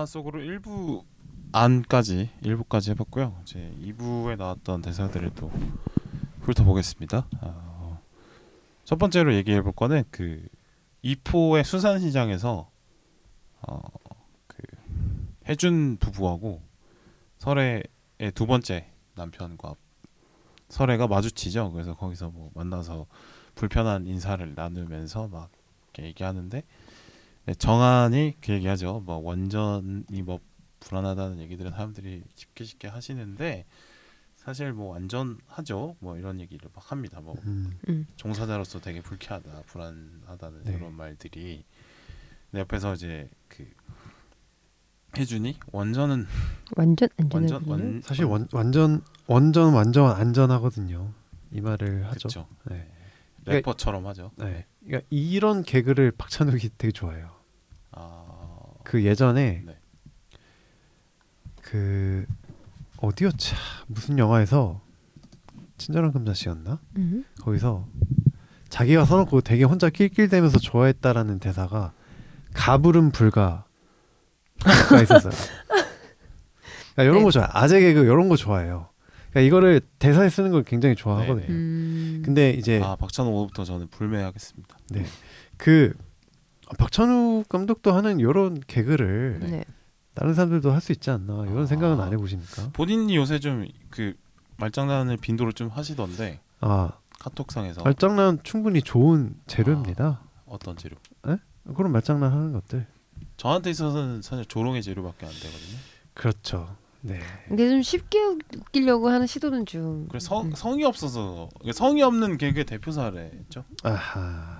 영화 속으로 일부 안까지 일부까지 해봤고요. 이제 2부에 나왔던 대사들을 또 훑어보겠습니다. 어, 첫 번째로 얘기해볼 거는 그 이포의 수산시장에서 어, 그 해준 부부하고 설애의 두 번째 남편과 설애가 마주치죠. 그래서 거기서 뭐 만나서 불편한 인사를 나누면서 막 얘기하는데 네, 정한이 그 얘기하죠. 뭐 원전이 뭐 불안하다는 얘기들은 사람들이 쉽게 쉽게 하시는데 사실 뭐 완전하죠. 뭐 이런 얘기를 막 합니다. 뭐 음. 음. 종사자로서 되게 불쾌하다, 불안하다는 네. 이런 말들이 근데 옆에서 이제 그 혜준이 원전은 완전 완전 안전하군요. 완 사실 원, 완전 완전 완전 안전하거든요. 이 말을 하죠. 그렇죠. 네. 래퍼처럼 하죠. 네. 그러니까 이런 개그를 박찬욱이 되게 좋아해요. 아, 그 예전에 네. 그 어디였지? 무슨 영화에서 친절한 금자씨였나? 음. 거기서 자기가 써놓고 되게 혼자 낄낄대면서 좋아했다라는 대사가 가불은 불가가 있었어요. 그러니까 이런 네. 거 좋아. 아재 개그 이런 거 좋아해요. 그러니까 이거를 대사에 쓰는 걸 굉장히 좋아하거든요. 네, 네. 음. 근데 이제 아 박찬호 오부터 저는 불매하겠습니다. 그 박찬욱 감독도 하는 이런 개그를 네. 네. 다른 사람들도 할 수 있지 않나 이런 아. 생각은 안 해보십니까? 본인이 요새 좀 그 말장난을 빈도로 좀 하시던데 아 카톡상에서 말장난 충분히 좋은 재료입니다. 어떤 재료? 그런 말장난 하는 것들 저한테 있어서는 사실 조롱의 재료밖에 안 되거든요. 그렇죠. 네. 근데 좀 쉽게 웃기려고 하는 시도는 좀. 그래서 성, 음. 성이 없어서 성이 없는 개그의 대표 사례죠. 아하.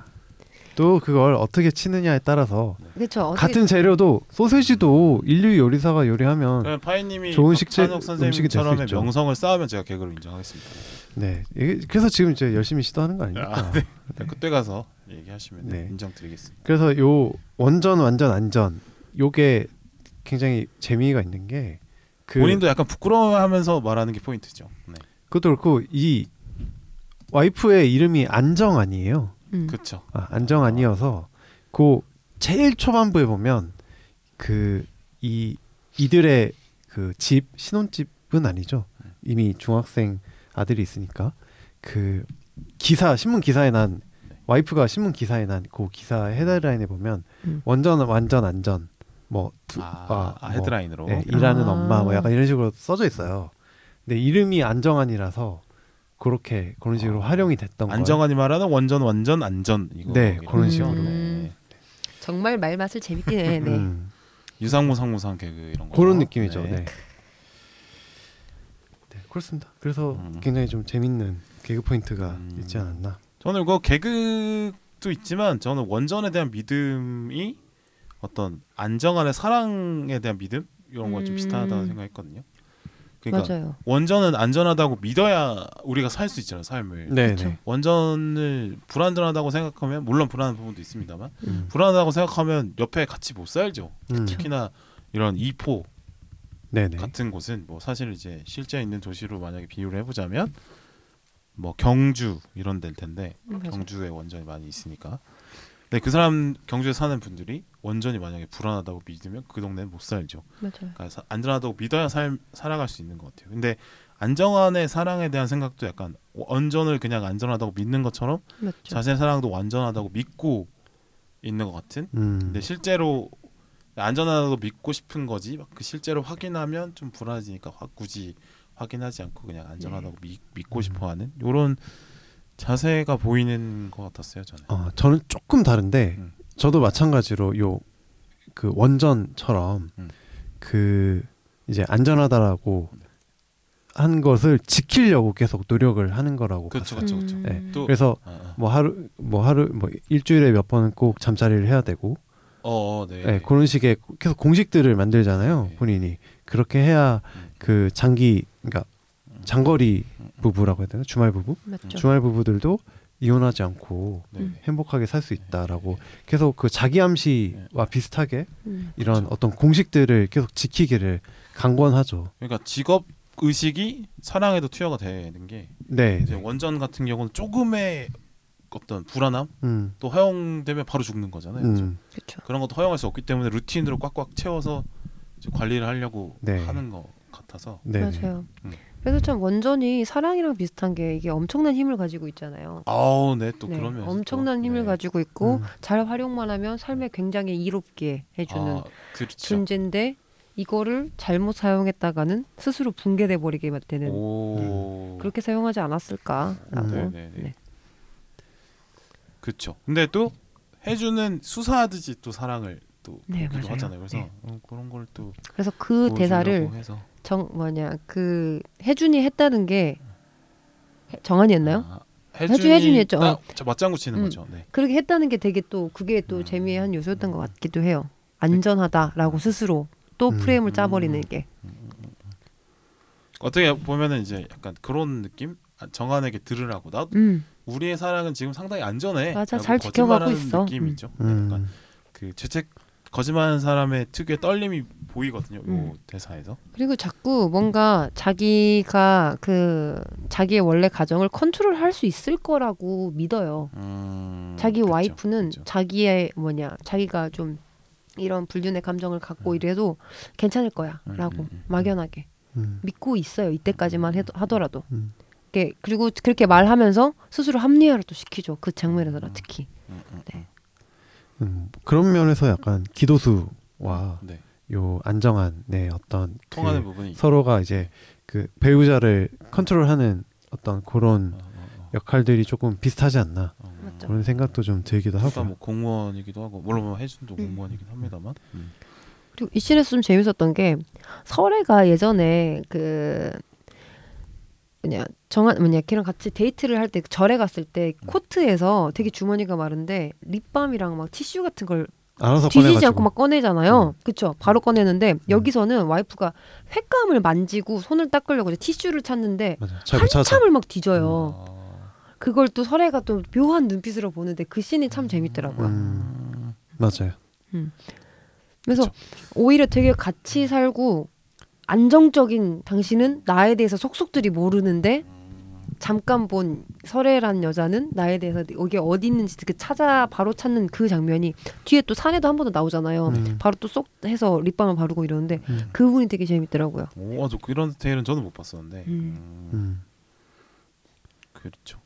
또 그걸 어떻게 치느냐에 따라서 그렇죠. 어떻게- 같은 재료도 소세지도 인류 요리사가 요리하면 파이님이 좋은 식재- 박찬욱 음식이 될수 선생님처럼의. 명성을 쌓으면 제가 개그를 인정하겠습니다. 네 그래서 지금 이제 열심히 시도하는 거 아닙니까? 아, 네. 그때 가서 얘기하시면 네. 인정드리겠습니다. 그래서 요 원전 완전 안전 요게 굉장히 재미가 있는 게 그, 본인도 약간 부끄러워하면서 말하는 게 포인트죠. 네. 그것도 그렇고 이 와이프의 이름이 안정 아니에요. 음. 그렇죠. 아, 안정 아니어서 그 제일 초반부에 보면 그 이 이들의 그 집 신혼집은 아니죠. 이미 중학생 아들이 있으니까 그 기사 신문 기사에 난 와이프가 신문 기사에 난 그 기사 헤드라인에 보면 음. 완전 완전 안전 뭐 두, 아, 아, 뭐, 헤드라인으로. 네, 일하는 아. 엄마 뭐 약간 이런 식으로 써져 있어요. 근데 이름이 안정환이라서 그렇게 그런 식으로 아. 활용이 됐던 거예요. 안정환이 말하는 완전 완전 안전 이거. 네, 그런 음. 식으로. 네. 정말 말 맛을 재밌게 내. 네. 음, 유상무 상무상 개그 이런 거. 그런 느낌이죠. 네. 네. 네, 그렇습니다. 그래서 음. 굉장히 좀 재밌는 개그 포인트가 음. 있지 않았나. 저는 이거 개그도 있지만 저는 원전에 대한 믿음이 어떤 안정환의 사랑에 대한 믿음 이런 거좀 음. 비슷하다고 생각했거든요. 그러니까 맞아요. 원전은 안전하다고 믿어야 우리가 살 수 있잖아요, 삶을. 네. 네. 원전을 불안전하다고 생각하면 물론 불안한 부분도 있습니다만 음. 불안하다고 생각하면 옆에 같이 못 살죠. 음. 특히나 이런 이포 네, 네. 같은 곳은 뭐 사실 이제 실제 있는 도시로 만약에 비유를 해보자면 뭐 경주 이런 데일 텐데 음, 맞아요. 경주에 원전이 많이 있으니까. 근데 그 사람 경주에 사는 분들이 원전이 만약에 불안하다고 믿으면 그 동네는 못 살죠. 맞아요. 그러니까 사- 안전하다고 믿어야 살, 살아갈 수 있는 것 같아요. 근데 안정환의 사랑에 대한 생각도 약간 원전을 그냥 안전하다고 믿는 것처럼 맞죠. 자신의 사랑도 완전하다고 믿고 있는 것 같은. 음. 근데 실제로 안전하다고 믿고 싶은 거지 막 그 실제로 확인하면 좀 불안해지니까 화- 굳이 확인하지 않고 그냥 안전하다고 네. 믿, 믿고 싶어하는 이런 자세가 보이는 것 같았어요 저는. 어, 저는 조금 다른데 음. 저도 마찬가지로 요 그 원전처럼 음. 그 이제 안전하다라고 한 것을 지키려고 계속 노력을 하는 거라고 그렇죠, 봤어요. 그렇죠, 그렇죠. 네. 또 그래서 아, 아. 뭐 하루 뭐 하루 뭐 일주일에 몇 번은 꼭 잠자리를 해야 되고 어, 어, 네. 네, 그런 식의 계속 공식들을 만들잖아요 네. 본인이 그렇게 해야 음. 그 장기 그러니까 음. 장거리 음, 음. 부부라고 해야 되나 주말 부부 맞죠. 주말 부부들도 이혼하지 않고 네. 음. 행복하게 살 수 있다라고 계속 그 자기 암시와 비슷하게 음. 이런 그렇죠. 어떤 공식들을 계속 지키기를 강권하죠. 그러니까 직업 의식이 사랑에도 투여가 되는 게 네, 이제 네. 원전 같은 경우는 조금의 어떤 불안함 음, 또 허용되면 바로 죽는 거잖아요. 그렇죠? 음, 그렇죠. 그런 것도 허용할 수 없기 때문에 루틴으로 꽉꽉 채워서 이제 관리를 하려고 네. 하는 것 같아서 네. 맞아요. 음. 그래서 참 원전이 사랑이랑 비슷한 게 이게 엄청난 힘을 가지고 있잖아요. 아우 네 또 네, 그러면 엄청난 힘을 가지고 있고 음. 잘 활용만 하면 삶에 굉장히 이롭게 해주는 아, 그렇죠. 존재인데 이거를 잘못 사용했다가는 스스로 붕괴돼 버리게 되는 오 그렇게 사용하지 않았을까라고. 음. 네네네. 네. 그렇죠. 근데 또 해주는 수사하듯이 또 사랑을 또 네. 하잖아요. 그래서 네. 어, 그런 걸 또 그래서 그 대사를 해서 정 뭐냐 그 혜준이 했다는 게 해- 정한이었나요? 아, 해준- 해준이 했죠. 어. 딱저 맞장구 치는 음. 거죠. 네. 그렇게 했다는 게 되게 또 그게 또 음. 재미의 한 요소였던 것 같기도 해요. 안전하다라고 스스로 또 음. 프레임을 짜버리는 게. 어떻게 보면은 이제 약간 그런 느낌? 아, 정한에게 들으라고 나 음 우리의 사랑은 지금 상당히 안전해. 맞아, 잘 지켜가고 있어. 느낌이죠. 네, 약간 음. 그 죄책 거짓말하는 사람의 특유의 떨림이 보이거든요. 요 음. 대사에서. 그리고 자꾸 뭔가 자기가 그 자기의 원래 가정을 컨트롤할 수 있을 거라고 믿어요. 음, 자기 그쵸, 와이프는 그쵸. 자기의 뭐냐 자기가 좀 이런 불륜의 감정을 갖고 음. 이래도 괜찮을 음, 거야라고 음, 음. 막연하게 음. 믿고 있어요 이때까지만 해도 하더라도 음. 이게 그리고 그렇게 말하면서 스스로 합리화를 또 시키죠 그 장면에서는 특히 음, 음, 네. 음, 그런 면에서 약간 기도수와 네. 요 안정한의 어떤 통하는 그 부분이 서로가 이제 그 배우자를 컨트롤하는 어떤 그런 어, 어, 어. 역할들이 조금 비슷하지 않나 어, 맞죠. 그런 생각도 좀 들기도 하고. 뭐 공무원이기도 하고 물론 뭐 해준도 음. 공무원이긴 합니다만 음. 그리고 이 씬에서 좀 재밌었던 게 서래가 예전에 그 뭐냐 정한 뭐냐 걔랑 같이 데이트를 할 때 절에 갔을 때 음. 코트에서 되게 주머니가 많은데 립밤이랑 막 티슈 같은 걸 알아서 뒤지지 꺼내가지고. 않고 막 꺼내잖아요. 그쵸? 바로 꺼내는데 음. 여기서는 와이프가 횟감을 만지고 손을 닦으려고 티슈를 찾는데. 한참을 막 뒤져요. 아, 그걸 또 서래가 또 묘한 눈빛으로 보는데 그 씬이 참 재밌더라고요. 음, 맞아요. 그래서 그쵸. 오히려 되게 같이 살고 안정적인 당신은 나에 대해서 속속들이 모르는데 잠깐 본 서래란 여자는 나에 대해서 이게 어디 있는지 그 찾아 바로 찾는 그 장면이 뒤에 또 산에도 한 번 더 나오잖아요. 음. 바로 또 쏙 해서 립밤을 바르고 이러는데 음. 그 부분이 되게 재밌더라고요. 오, 아주 이런 디테일은 저는 못 봤었는데. 음. 음, 음. 그렇죠.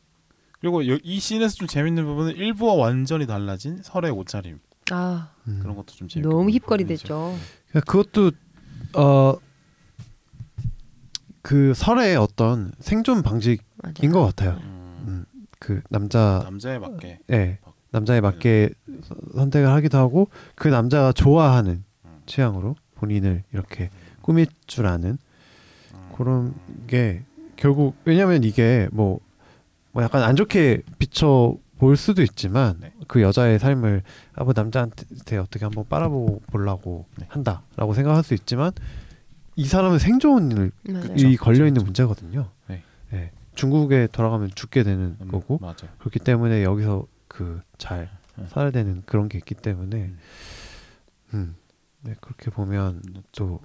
그리고 여- 이 씬에서 좀 재밌는 부분은 일부와 완전히 달라진 서래의 옷차림 아 음. 그런 것도 좀 재밌게 너무 힙거리 부분이죠. 됐죠. 그것도 어. 그 설의 어떤 생존 방식인 맞아. 것 같아요. 음, 음, 그 남자, 남자에 맞게 예, 남자에 맞게 서- 선택을 하기도 하고 그 남자가 좋아하는 음. 취향으로 본인을 이렇게 꾸밀 줄 아는 음. 그런 게 결국 왜냐하면 이게 뭐, 뭐 약간 안 좋게 비춰 볼 수도 있지만 네. 그 여자의 삶을 아, 뭐 남자한테 어떻게 한번 빨아보려고 네. 한다라고 생각할 수 있지만 이 사람은 생존을 맞아요. 그쵸. 이 걸려 있는. 문제거든요. 네. 예. 중국에 돌아가면 죽게 되는 음, 거고 맞아. 그렇기 때문에 여기서 그잘 음. 살아야 되는 그런 게 있기 때문에 음. 음. 네, 그렇게 보면 또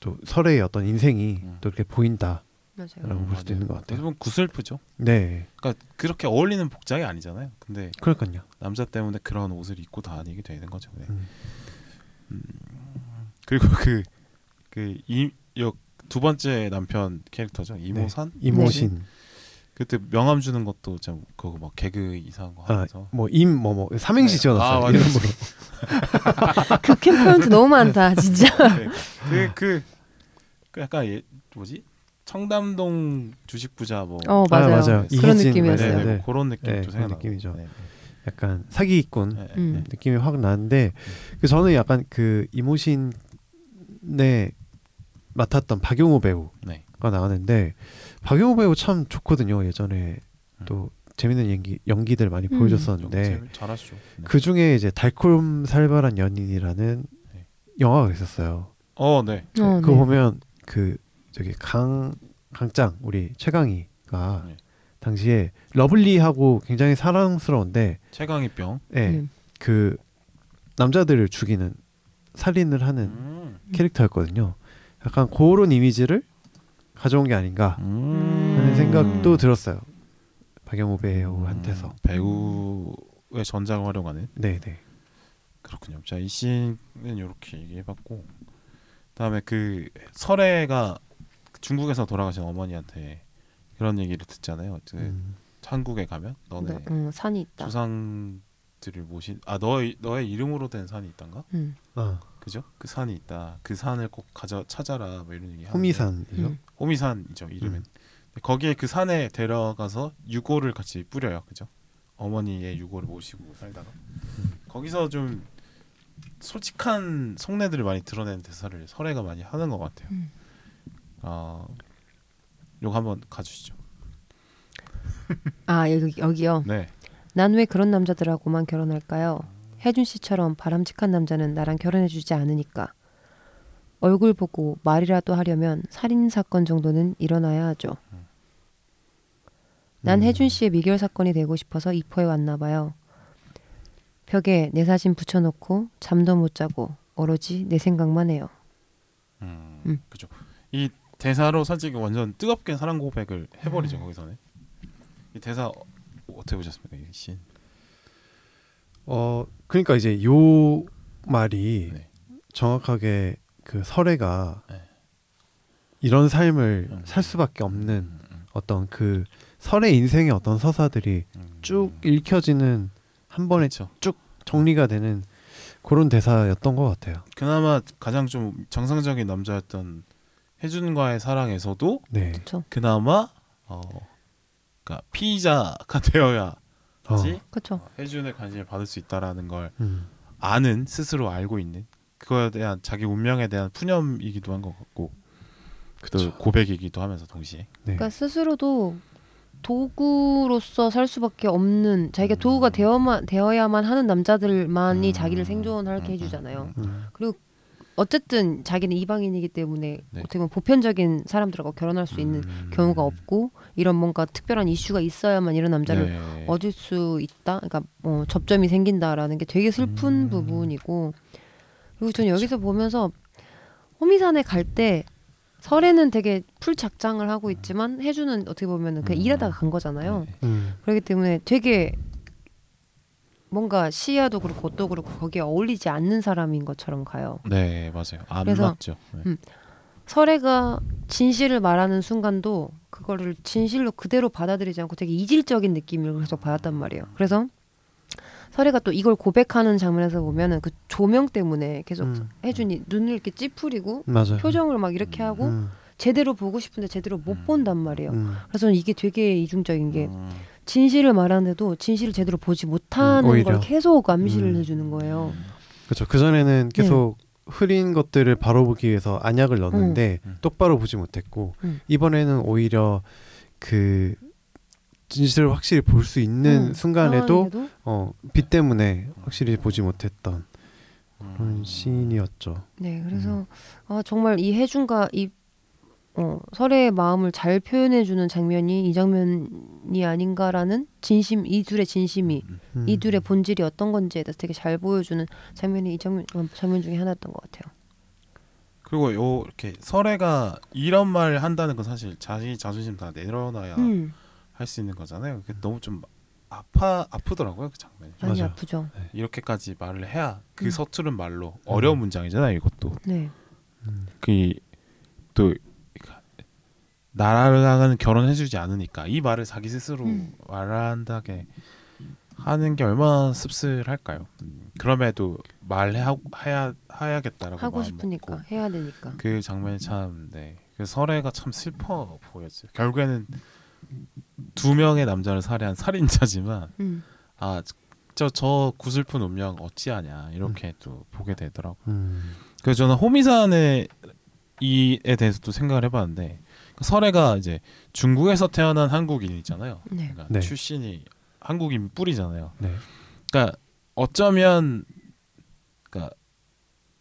또 설의 어떤 인생이 음. 또 이렇게 보인다. 맞아요. 라고 볼 수도 있는 것 같아요. 보면 구슬프죠. 네, 그러니까 그렇게 어울리는 복장이 아니잖아요. 근데 그러니까요. 남자 때문에 그런 옷을 입고 다니게 되는 거죠. 네. 음. 그리고 그 그이두 번째 남편 캐릭터죠 이모산 이모신, 그때 명함 주는 것도 좀 그거 막 개그 이상한 거 아, 하면서 뭐임 뭐 뭐 삼행시 네. 지어놨어요. 아, 맞아요. 이름으로. 극혐 포인트 너무 많다 진짜. 네. 그, 그 약간 예, 뭐지 청담동 주식 부자 뭐어 아, 맞아요. 맞아요. 그런 느낌이었어요. 네, 네, 네. 뭐 그런 느낌 네, 좀 그런 생각나고 느낌이죠. 네, 약간 사기꾼 네, 네, 음. 네. 느낌이 확 나는데 그 저는 약간 그 이모신의 맡았던 박용호 배우가 네. 나왔는데 박용호 배우 참 좋거든요. 예전에 또 재밌는 연기 연기들 많이 음. 보여줬었는데 잘- 잘하시죠. 네. 그 중에 이제 달콤 살벌한 연인이라는 네. 영화가 있었어요. 어, 네. 어, 그거 네. 보면 그 저기 강 강짱 우리 최강희가 네. 당시에 러블리하고 굉장히 사랑스러운데 최강희병. 예, 음. 그 남자들을 죽이는 살인을 하는 음. 캐릭터였거든요. 약간 그런 이미지를 가져온 게 아닌가 음. 하는 생각도 들었어요. 박영호 배우한테서. 음, 배우의 전장을 활용하는 네, 네. 그렇군요. 자, 이 씬은 이렇게 얘기해봤고 그다음에 그 설애가 중국에서 돌아가신 어머니한테 그런 얘기를 듣잖아요. 그 음. 한국에 가면 너네 너- 응, 산이 있다. 조상 들을 모신 아 너의 너의 이름으로 된 산이 있단가? 응. 아, 그죠? 그 산이 있다. 그 산을 꼭 가져 찾아라. 뭐 이런 얘기. 하는데 호미산이죠. 응. 호미산이죠 이름은. 음. 거기에 그 산에 데려가서 유골을 같이 뿌려요. 그죠? 어머니의 유골을 모시고 살다가 거기서 좀 솔직한 속내들을 많이 드러내는 대사를 설애가 많이 하는 것 같아요. 음. 아, 요거 한번 가주시죠. 아 여기 여기요. 네. 난 왜 그런 남자들하고만 결혼할까요? 혜준 씨처럼 바람직한 남자는 나랑 결혼해주지 않으니까. 얼굴 보고 말이라도 하려면 살인 사건 정도는 일어나야 하죠. 난 음. 혜준 씨의 미결 사건이 되고 싶어서 이포에 왔나 봐요. 벽에 내 사진 붙여놓고 잠도 못 자고 오로지 내 생각만 해요. 음, 음. 그죠. 이 대사로 솔직히 완전 뜨겁게 사랑 고백을 해버리죠 음. 거기서는. 이 대사 어, 어떻게 보셨습니까 이 씬? 어 그러니까 이제 요 말이 네. 정확하게 그 설애가 네. 이런 삶을 음. 살 수밖에 없는 음, 음, 어떤 그 설의 인생의 어떤 서사들이 음. 쭉 읽혀지는 한 번에 그렇죠. 정리가 되는 그런 대사였던 것 같아요. 그나마 가장 좀 정상적인 남자였던 혜준과의 사랑에서도 네. 그렇죠. 그나마 어, 그러니까 피의자가 되어야지 어. 그렇죠. 어, 혜준의 관심을 받을 수 있다라는 걸 음. 아는 스스로 알고 있는 그거에 대한 자기 운명에 대한 푸념이기도 한 것 같고 또 그쵸. 고백이기도 하면서 동시에 네. 그러니까 스스로도 도구로서 살 수밖에 없는 자기가 음. 도구가 되어만 되어야만 하는 남자들만이 음. 자기를 생존하게 음, 해주잖아요. 음, 음. 그리고 어쨌든 자기는 이방인이기 때문에 네. 어떻게 보면 보편적인 사람들하고 결혼할 수 있는 음. 경우가 없고 이런 뭔가 특별한 이슈가 있어야만 이런 남자를 네. 얻을 수 있다. 그러니까 뭐 접점이 생긴다라는 게 되게 슬픈 음. 부분이고 그리고 저는 여기서 보면서 호미산에 갈 때 설에는 되게 풀 작장을 하고 있지만 해주는 어떻게 보면은 그냥 음. 일하다가 간 거잖아요. 네. 음. 그렇기 때문에 되게 뭔가 시야도 그렇고 옷도 그렇고 거기에 어울리지 않는 사람인 것처럼 가요. 네 맞아요 안 그래서- 맞죠 네. 음. 설애가 진실을 말하는 순간도 그거를 진실로 그대로 받아들이지 않고 되게 이질적인 느낌을 계속 받았단 말이에요. 그래서 설애가 또 이걸 고백하는 장면에서 보면은 그 조명 때문에 계속 음. 혜준이 눈을 이렇게 찌푸리고 맞아요. 표정을 막 이렇게 하고 음. 제대로 보고 싶은데 제대로 못 음. 본단 말이에요. 음. 그래서 이게 되게 이중적인 게 음. 진실을 말하는데도 진실을 제대로 보지 못하는 음. 걸 계속 암시를 음. 해주는 거예요. 그렇죠. 그 전에는 네. 계속 흐린 것들을 바로 보기 위해서 안약을 넣었는데 음. 똑바로 보지 못했고 음. 이번에는 오히려 그 진실을 확실히 볼 수 있는 음, 순간에도 어, 빛 때문에 확실히 보지 못했던 음. 그런 시인이었죠. 네, 그래서 아, 정말 이 혜준과 이 어, 설의 마음을 잘 표현해주는 장면이 이 장면이 아닌가라는 진심 이 둘의 진심이 음. 음. 이 둘의 본질이 어떤 건지에 대해서 되게 잘 보여주는 장면이 이 장면 어, 장면 중에 하나였던 것 같아요. 그리고 요 이렇게 설애가 이런 말 한다는 건 사실 자기 자존심 다 내려놔야 음, 할수 있는 거잖아요. 그게 너무 좀 아파 아프더라고요 그 장면이. 많이 맞아요. 아프죠. 이렇게까지 말을 해야 그 음. 서투른 말로 어려운 문장이잖아요. 이것도 네, 음. 그또 나랑은 결혼해주지 않으니까 이 말을 자기 스스로 음. 말한다게 하는 게 얼마나 씁쓸할까요? 음, 그럼에도 말해야 해야 해야겠다라고 하고 싶으니까 먹고 해야 되니까. 그 장면이 참 네. 그 설애가 참 슬퍼 보였어요. 결국에는 두 명의 남자를 살해한 살인자지만 음, 아저 저 구슬픈 운명 어찌하냐 이렇게 또 보게 되더라고. 요 음. 그래서 저는 호미산의 이에 대해서도 생각을 해봤는데 그 설애가 이제 중국에서 태어난 한국인이잖아요. 네, 그러니까 네. 출신이 한국인 뿌리잖아요. 네. 그러니까 어쩌면 그러니까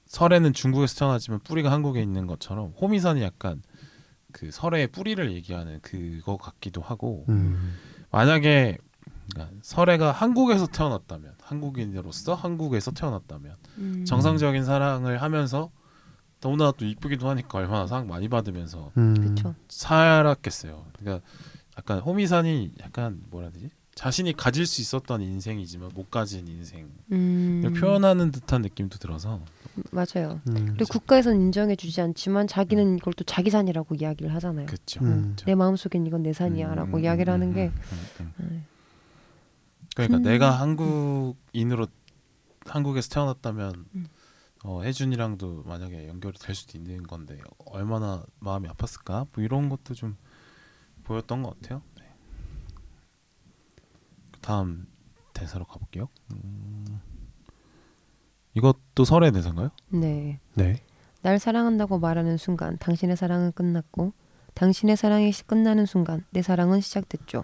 설애는 중국에서 태어났지만 뿌리가 한국에 있는 것처럼 호미산이 약간 그 설애의 뿌리를 얘기하는 그거 같기도 하고 음. 만약에 그러니까 설애가 한국에서 태어났다면 한국인으로서 한국에서 태어났다면 음, 정상적인 사랑을 하면서 너무나 또 이쁘기도 하니까 얼마나 사랑 많이 받으면서 음. 살았겠어요. 그러니까 약간 호미산이 약간 뭐라 해야 되지? 자신이 가질 수 있었던 인생이지만 못 가진 인생을 음, 표현하는 듯한 느낌도 들어서 맞아요. 음. 그리고 국가에선 인정해주지 않지만 자기는 이걸 또 자기 산이라고 이야기를 하잖아요. 그렇죠. 음. 내 마음속엔 이건 내 산이야라고 음, 이야기를 음, 하는 음, 게 음, 음, 음. 네. 그러니까 근- 내가 한국인으로 한국에서 태어났다면 음. 어, 혜준이랑도 만약에 연결이 될 수도 있는 건데 얼마나 마음이 아팠을까? 뭐 이런 것도 좀 보였던 것 같아요. 네. 다음 대사로 가볼게요. 음, 이것도 설의 대사인가요? 네. 네. 날 사랑한다고 말하는 순간 당신의 사랑은 끝났고 당신의 사랑이 시- 끝나는 순간 내 사랑은 시작됐죠.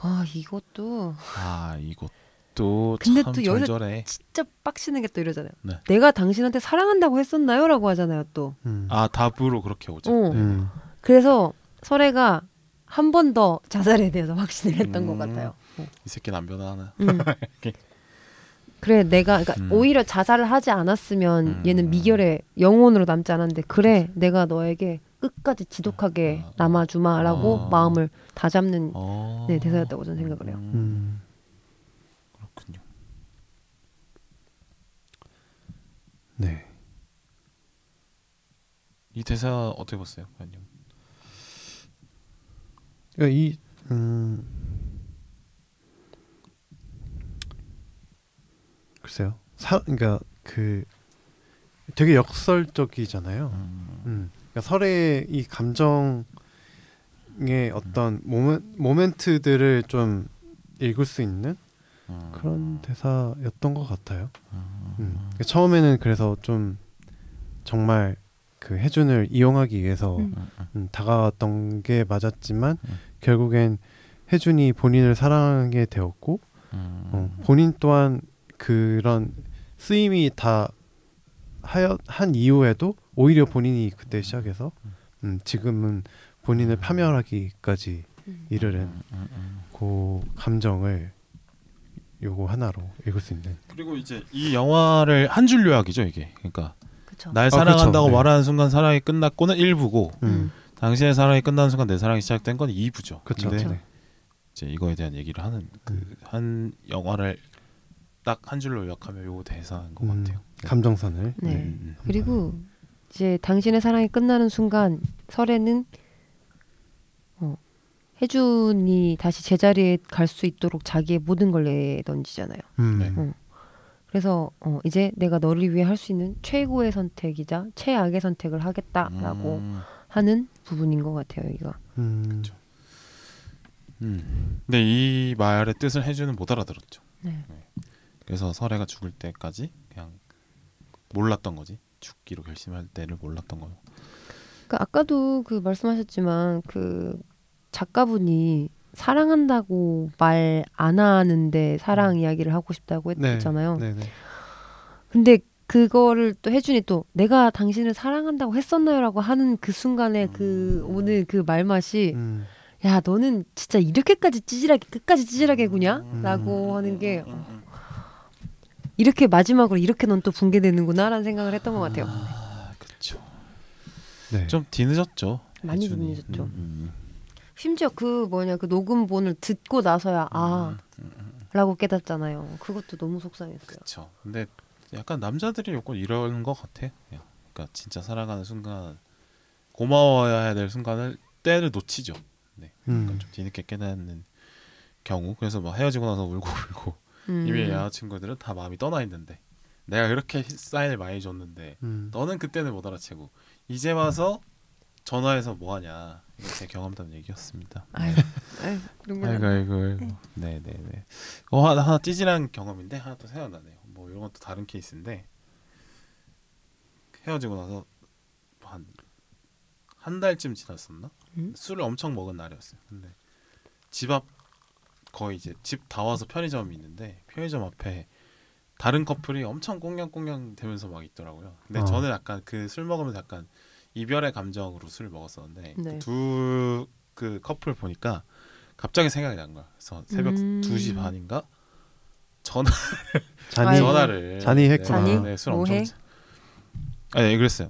아 이것도 아 이것 도 근데 참 또 여기서 절절해. 진짜 빡치는 게 또 이러잖아요. 네. 내가 당신한테 사랑한다고 했었나요?라고 하잖아요. 또. 음. 아 답으로 그렇게 오죠. 어. 네. 음. 그래서 설애가 한 번 더 자살에 대해서 확신을 했던 것 음. 같아요. 어. 이 새끼는 안 변하나. 음. 그래 내가 그러니까 음. 오히려 자살을 하지 않았으면 음. 얘는 미결의 영혼으로 남지 않았는데 그래 내가 너에게 끝까지 지독하게 아. 남아주마라고 아. 마음을 다 잡는 어. 네, 대사였다고 저는 생각을 해요. 음, 음. 네. 이 대사 어떻게 봤어요, 아니요? 그러니까 이 음. 글쎄요. 사 그러니까 그 되게 역설적이잖아요. 음, 음. 그러니까 설의 이 감정의 어떤 모멘, 모멘트들을 좀 읽을 수 있는 음, 그런 대사였던 것 같아요. 음, 음. 그러니까 처음에는 그래서 좀 정말 그 해준을 이용하기 위해서 음. 음, 음, 음, 다가왔던 게 맞았지만 음. 결국엔 해준이 본인을 사랑하게 되었고 음, 어, 본인 또한 그런 쓰임이 다 하여 한 이후에도 오히려 본인이 그때 시작해서 음, 지금은 본인을 파멸하기까지 음. 이르는 음, 음, 음. 그 감정을 요거 하나로 읽을 수 있는 그리고 이제 이 영화를 한 줄 요약이죠 이게. 그러니까 그쵸. 날 아, 사랑한다고 그쵸, 네. 말하는 순간 사랑이 끝났고는 1부고 음. 당신의 사랑이 끝나는 순간 내 사랑이 시작된 건 2부죠. 그렇죠. 네. 이제 이거에 대한 얘기를 하는 그 한 영화를 딱 한 줄로 요약하면 요 대사인 것 음, 같아요. 네. 감정선을 네. 음, 음. 그리고 이제 당신의 사랑이 끝나는 순간 설에는 어, 혜준이 다시 제자리에 갈 수 있도록 자기의 모든 걸 내던지잖아요. 음. 네. 어. 그래서 어, 이제 내가 너를 위해 할 수 있는 최고의 선택이자 최악의 선택을 하겠다라고 음, 하는 부분인 것 같아요. 여기가. 음. 음. 근데 이 말의 뜻을 해주는 못 알아들었죠. 네. 그래서 설애가 죽을 때까지 그냥 몰랐던 거지. 죽기로 결심할 때를 몰랐던 거예요. 그 아까도 그 말씀하셨지만 그 작가분이 사랑한다고 말 안 하는데 사랑 이야기를 하고 싶다고 네. 했잖아요. 네, 네. 근데 그거를 또 혜준이 또 내가 당신을 사랑한다고 했었나요라고 하는 그 순간에 그 오늘 그 말맛이 음. 야 너는 진짜 이렇게까지 찌질하게 끝까지 찌질하게 음. 구냐라고 하는 게 어, 이렇게 마지막으로 이렇게 넌 또 붕괴되는구나라는 생각을 했던 것 같아요. 아, 그렇죠. 네. 좀 뒤늦었죠. 많이 해준이. 뒤늦었죠. 음, 심지어 그 뭐냐 그 녹음본을 듣고 나서야 음, 아라고 깨닫잖아요. 그것도 너무 속상했어요. 그렇죠. 근데 약간 남자들이 요건 이런 것 같아. 그냥. 그러니까 진짜 살아가는 순간 고마워야 될 순간을 때를 놓치죠. 네. 음. 그러니까 좀 뒤늦게 깨닫는 경우. 그래서 막 헤어지고 나서 울고 울고 음. 이미 여자친구들은 다 마음이 떠나 있는데 내가 그렇게 사인을 많이 줬는데 음. 너는 그때는 못 알아채고 이제 와서 전화해서 뭐 하냐. 이게 제 경험담 얘기였습니다. 아유, 아유, 눈물 아이고 나. 아이고 아이고. 네 네 네. 어 하나, 하나 찌질한 경험인데 하나 또 생각나네요. 뭐 이런 것도 다른 케이스인데 헤어지고 나서 한 한 달쯤 지났었나? 음? 술을 엄청 먹은 날이었어요. 근데 집 앞 거의 이제 집 다 와서 편의점이 있는데 편의점 앞에 다른 커플이 엄청 꽁냥꽁냥 대면서 막 있더라고요. 근데 어. 저는 약간 그 술 먹으면서 약간 이별의 감정으로 술을 먹었었는데 네. 두그 커플 보니까 갑자기 생각이 난 거야. 그래서 새벽 음. 2시 반인가 전화 잔이. 전화를 잔이 했구나. 네? 네, 술? 엄청 아, 네, 그랬어요.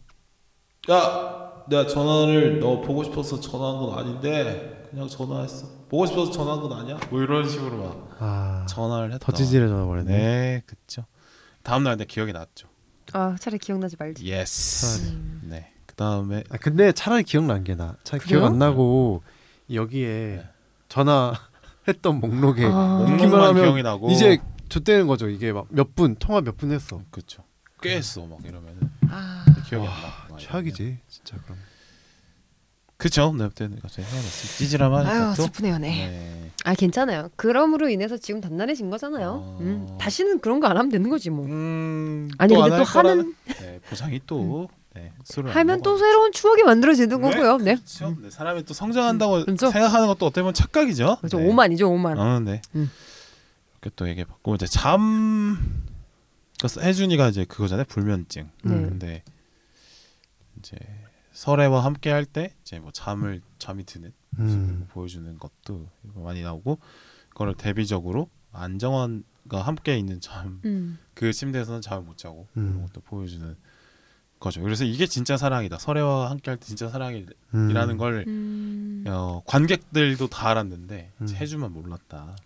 야, 내가 전화를 너 보고 싶어서 전화한 건 아닌데 그냥 전화했어. 보고 싶어서 전화한 건 아니야? 뭐 이런 식으로 막 아, 전화를 했다. 더 찌질해져 버렸네. 네, 그쵸. 다음 날 내 기억이 났죠. 아 차라리 기억나지 말지. yes. 음. 네. 그 다음에 아, 근데 차라리 기억난 게 나. 그래요? 기억 안 나고 여기에 네. 전화 했던 목록에 아. 목록만 하면 기억이 나고 이제 좆되는 거죠. 이게 막 몇 분 통화 몇 분 했어. 그쵸. 꽤 했어 막 이러면은 아 기억이 와, 안 나. 막 이러면. 최악이지 진짜 그럼. 그쵸. 네, 그때는 갑자기 헤어졌어. 찌질하니까 아유 또. 슬프네요, 네. 네. 아 괜찮아요. 그럼으로 인해서 지금 단단해진 거잖아요. 어. 음, 다시는 그런 거 안 하면 되는 거지 뭐. 음, 아니 또 근데 안또할 거라는- 하는 네, 보상이 또 네, 술을 안 하면 또. 새로운 추억이 만들어지는 네. 거고요. 네. 그렇죠. 네, 사람이 또 성장한다고 그렇죠. 생각하는 것도 어떻게 보면 착각이죠. 그렇죠. 네. 오만이죠, 오만. 어, 네. 음. 이렇게 또 얘기해봤고 이제 잠. 그래서 혜준이가 이제 그거잖아요, 불면증. 네. 근데 이제 설애와 함께 할 때 이제 뭐 잠을 잠이 드는 모습을 음. 보여주는 것도 많이 나오고 그거를 대비적으로 안정환과 함께 있는 잠 음. 그 침대에서는 잠을 못 자고 음. 그런 것도 보여주는 거죠. 그래서 이게 진짜 사랑이다. 설애와 함께할 때 진짜 사랑이라는 음. 걸 음. 어, 관객들도 다 알았는데 음. 해주만 몰랐다.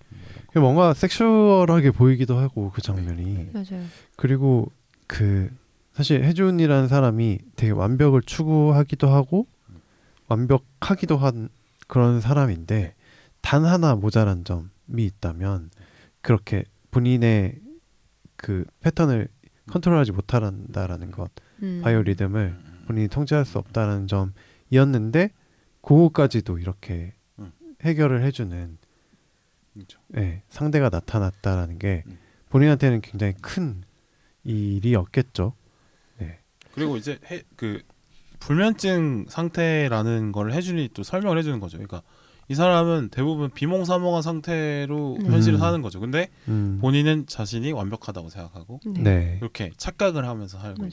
그게 뭔가 섹슈얼하게 보이기도 하고 그 장면이 네. 맞아요. 그리고 그 사실 혜준이라는 사람이 되게 완벽을 추구하기도 하고 완벽하기도 한 그런 사람인데 단 하나 모자란 점이 있다면 그렇게 본인의 그 패턴을 컨트롤하지 못한다라는 것 음. 바이오 리듬을 본인이 통제할 수 없다는 점이었는데 그거까지도 이렇게 음. 해결을 해주는 그렇죠. 예, 상대가 나타났다라는 게 음. 본인한테는 굉장히 큰 일이었겠죠. 네. 그리고 이제 해, 그 불면증 상태라는 걸 해준이 또 설명을 해주는 거죠. 그러니까 이 사람은 대부분 비몽사몽한 상태로 음. 현실을 사는 거죠. 근데 음. 본인은 자신이 완벽하다고 생각하고 네. 네. 이렇게 착각을 하면서 살고 맞아요.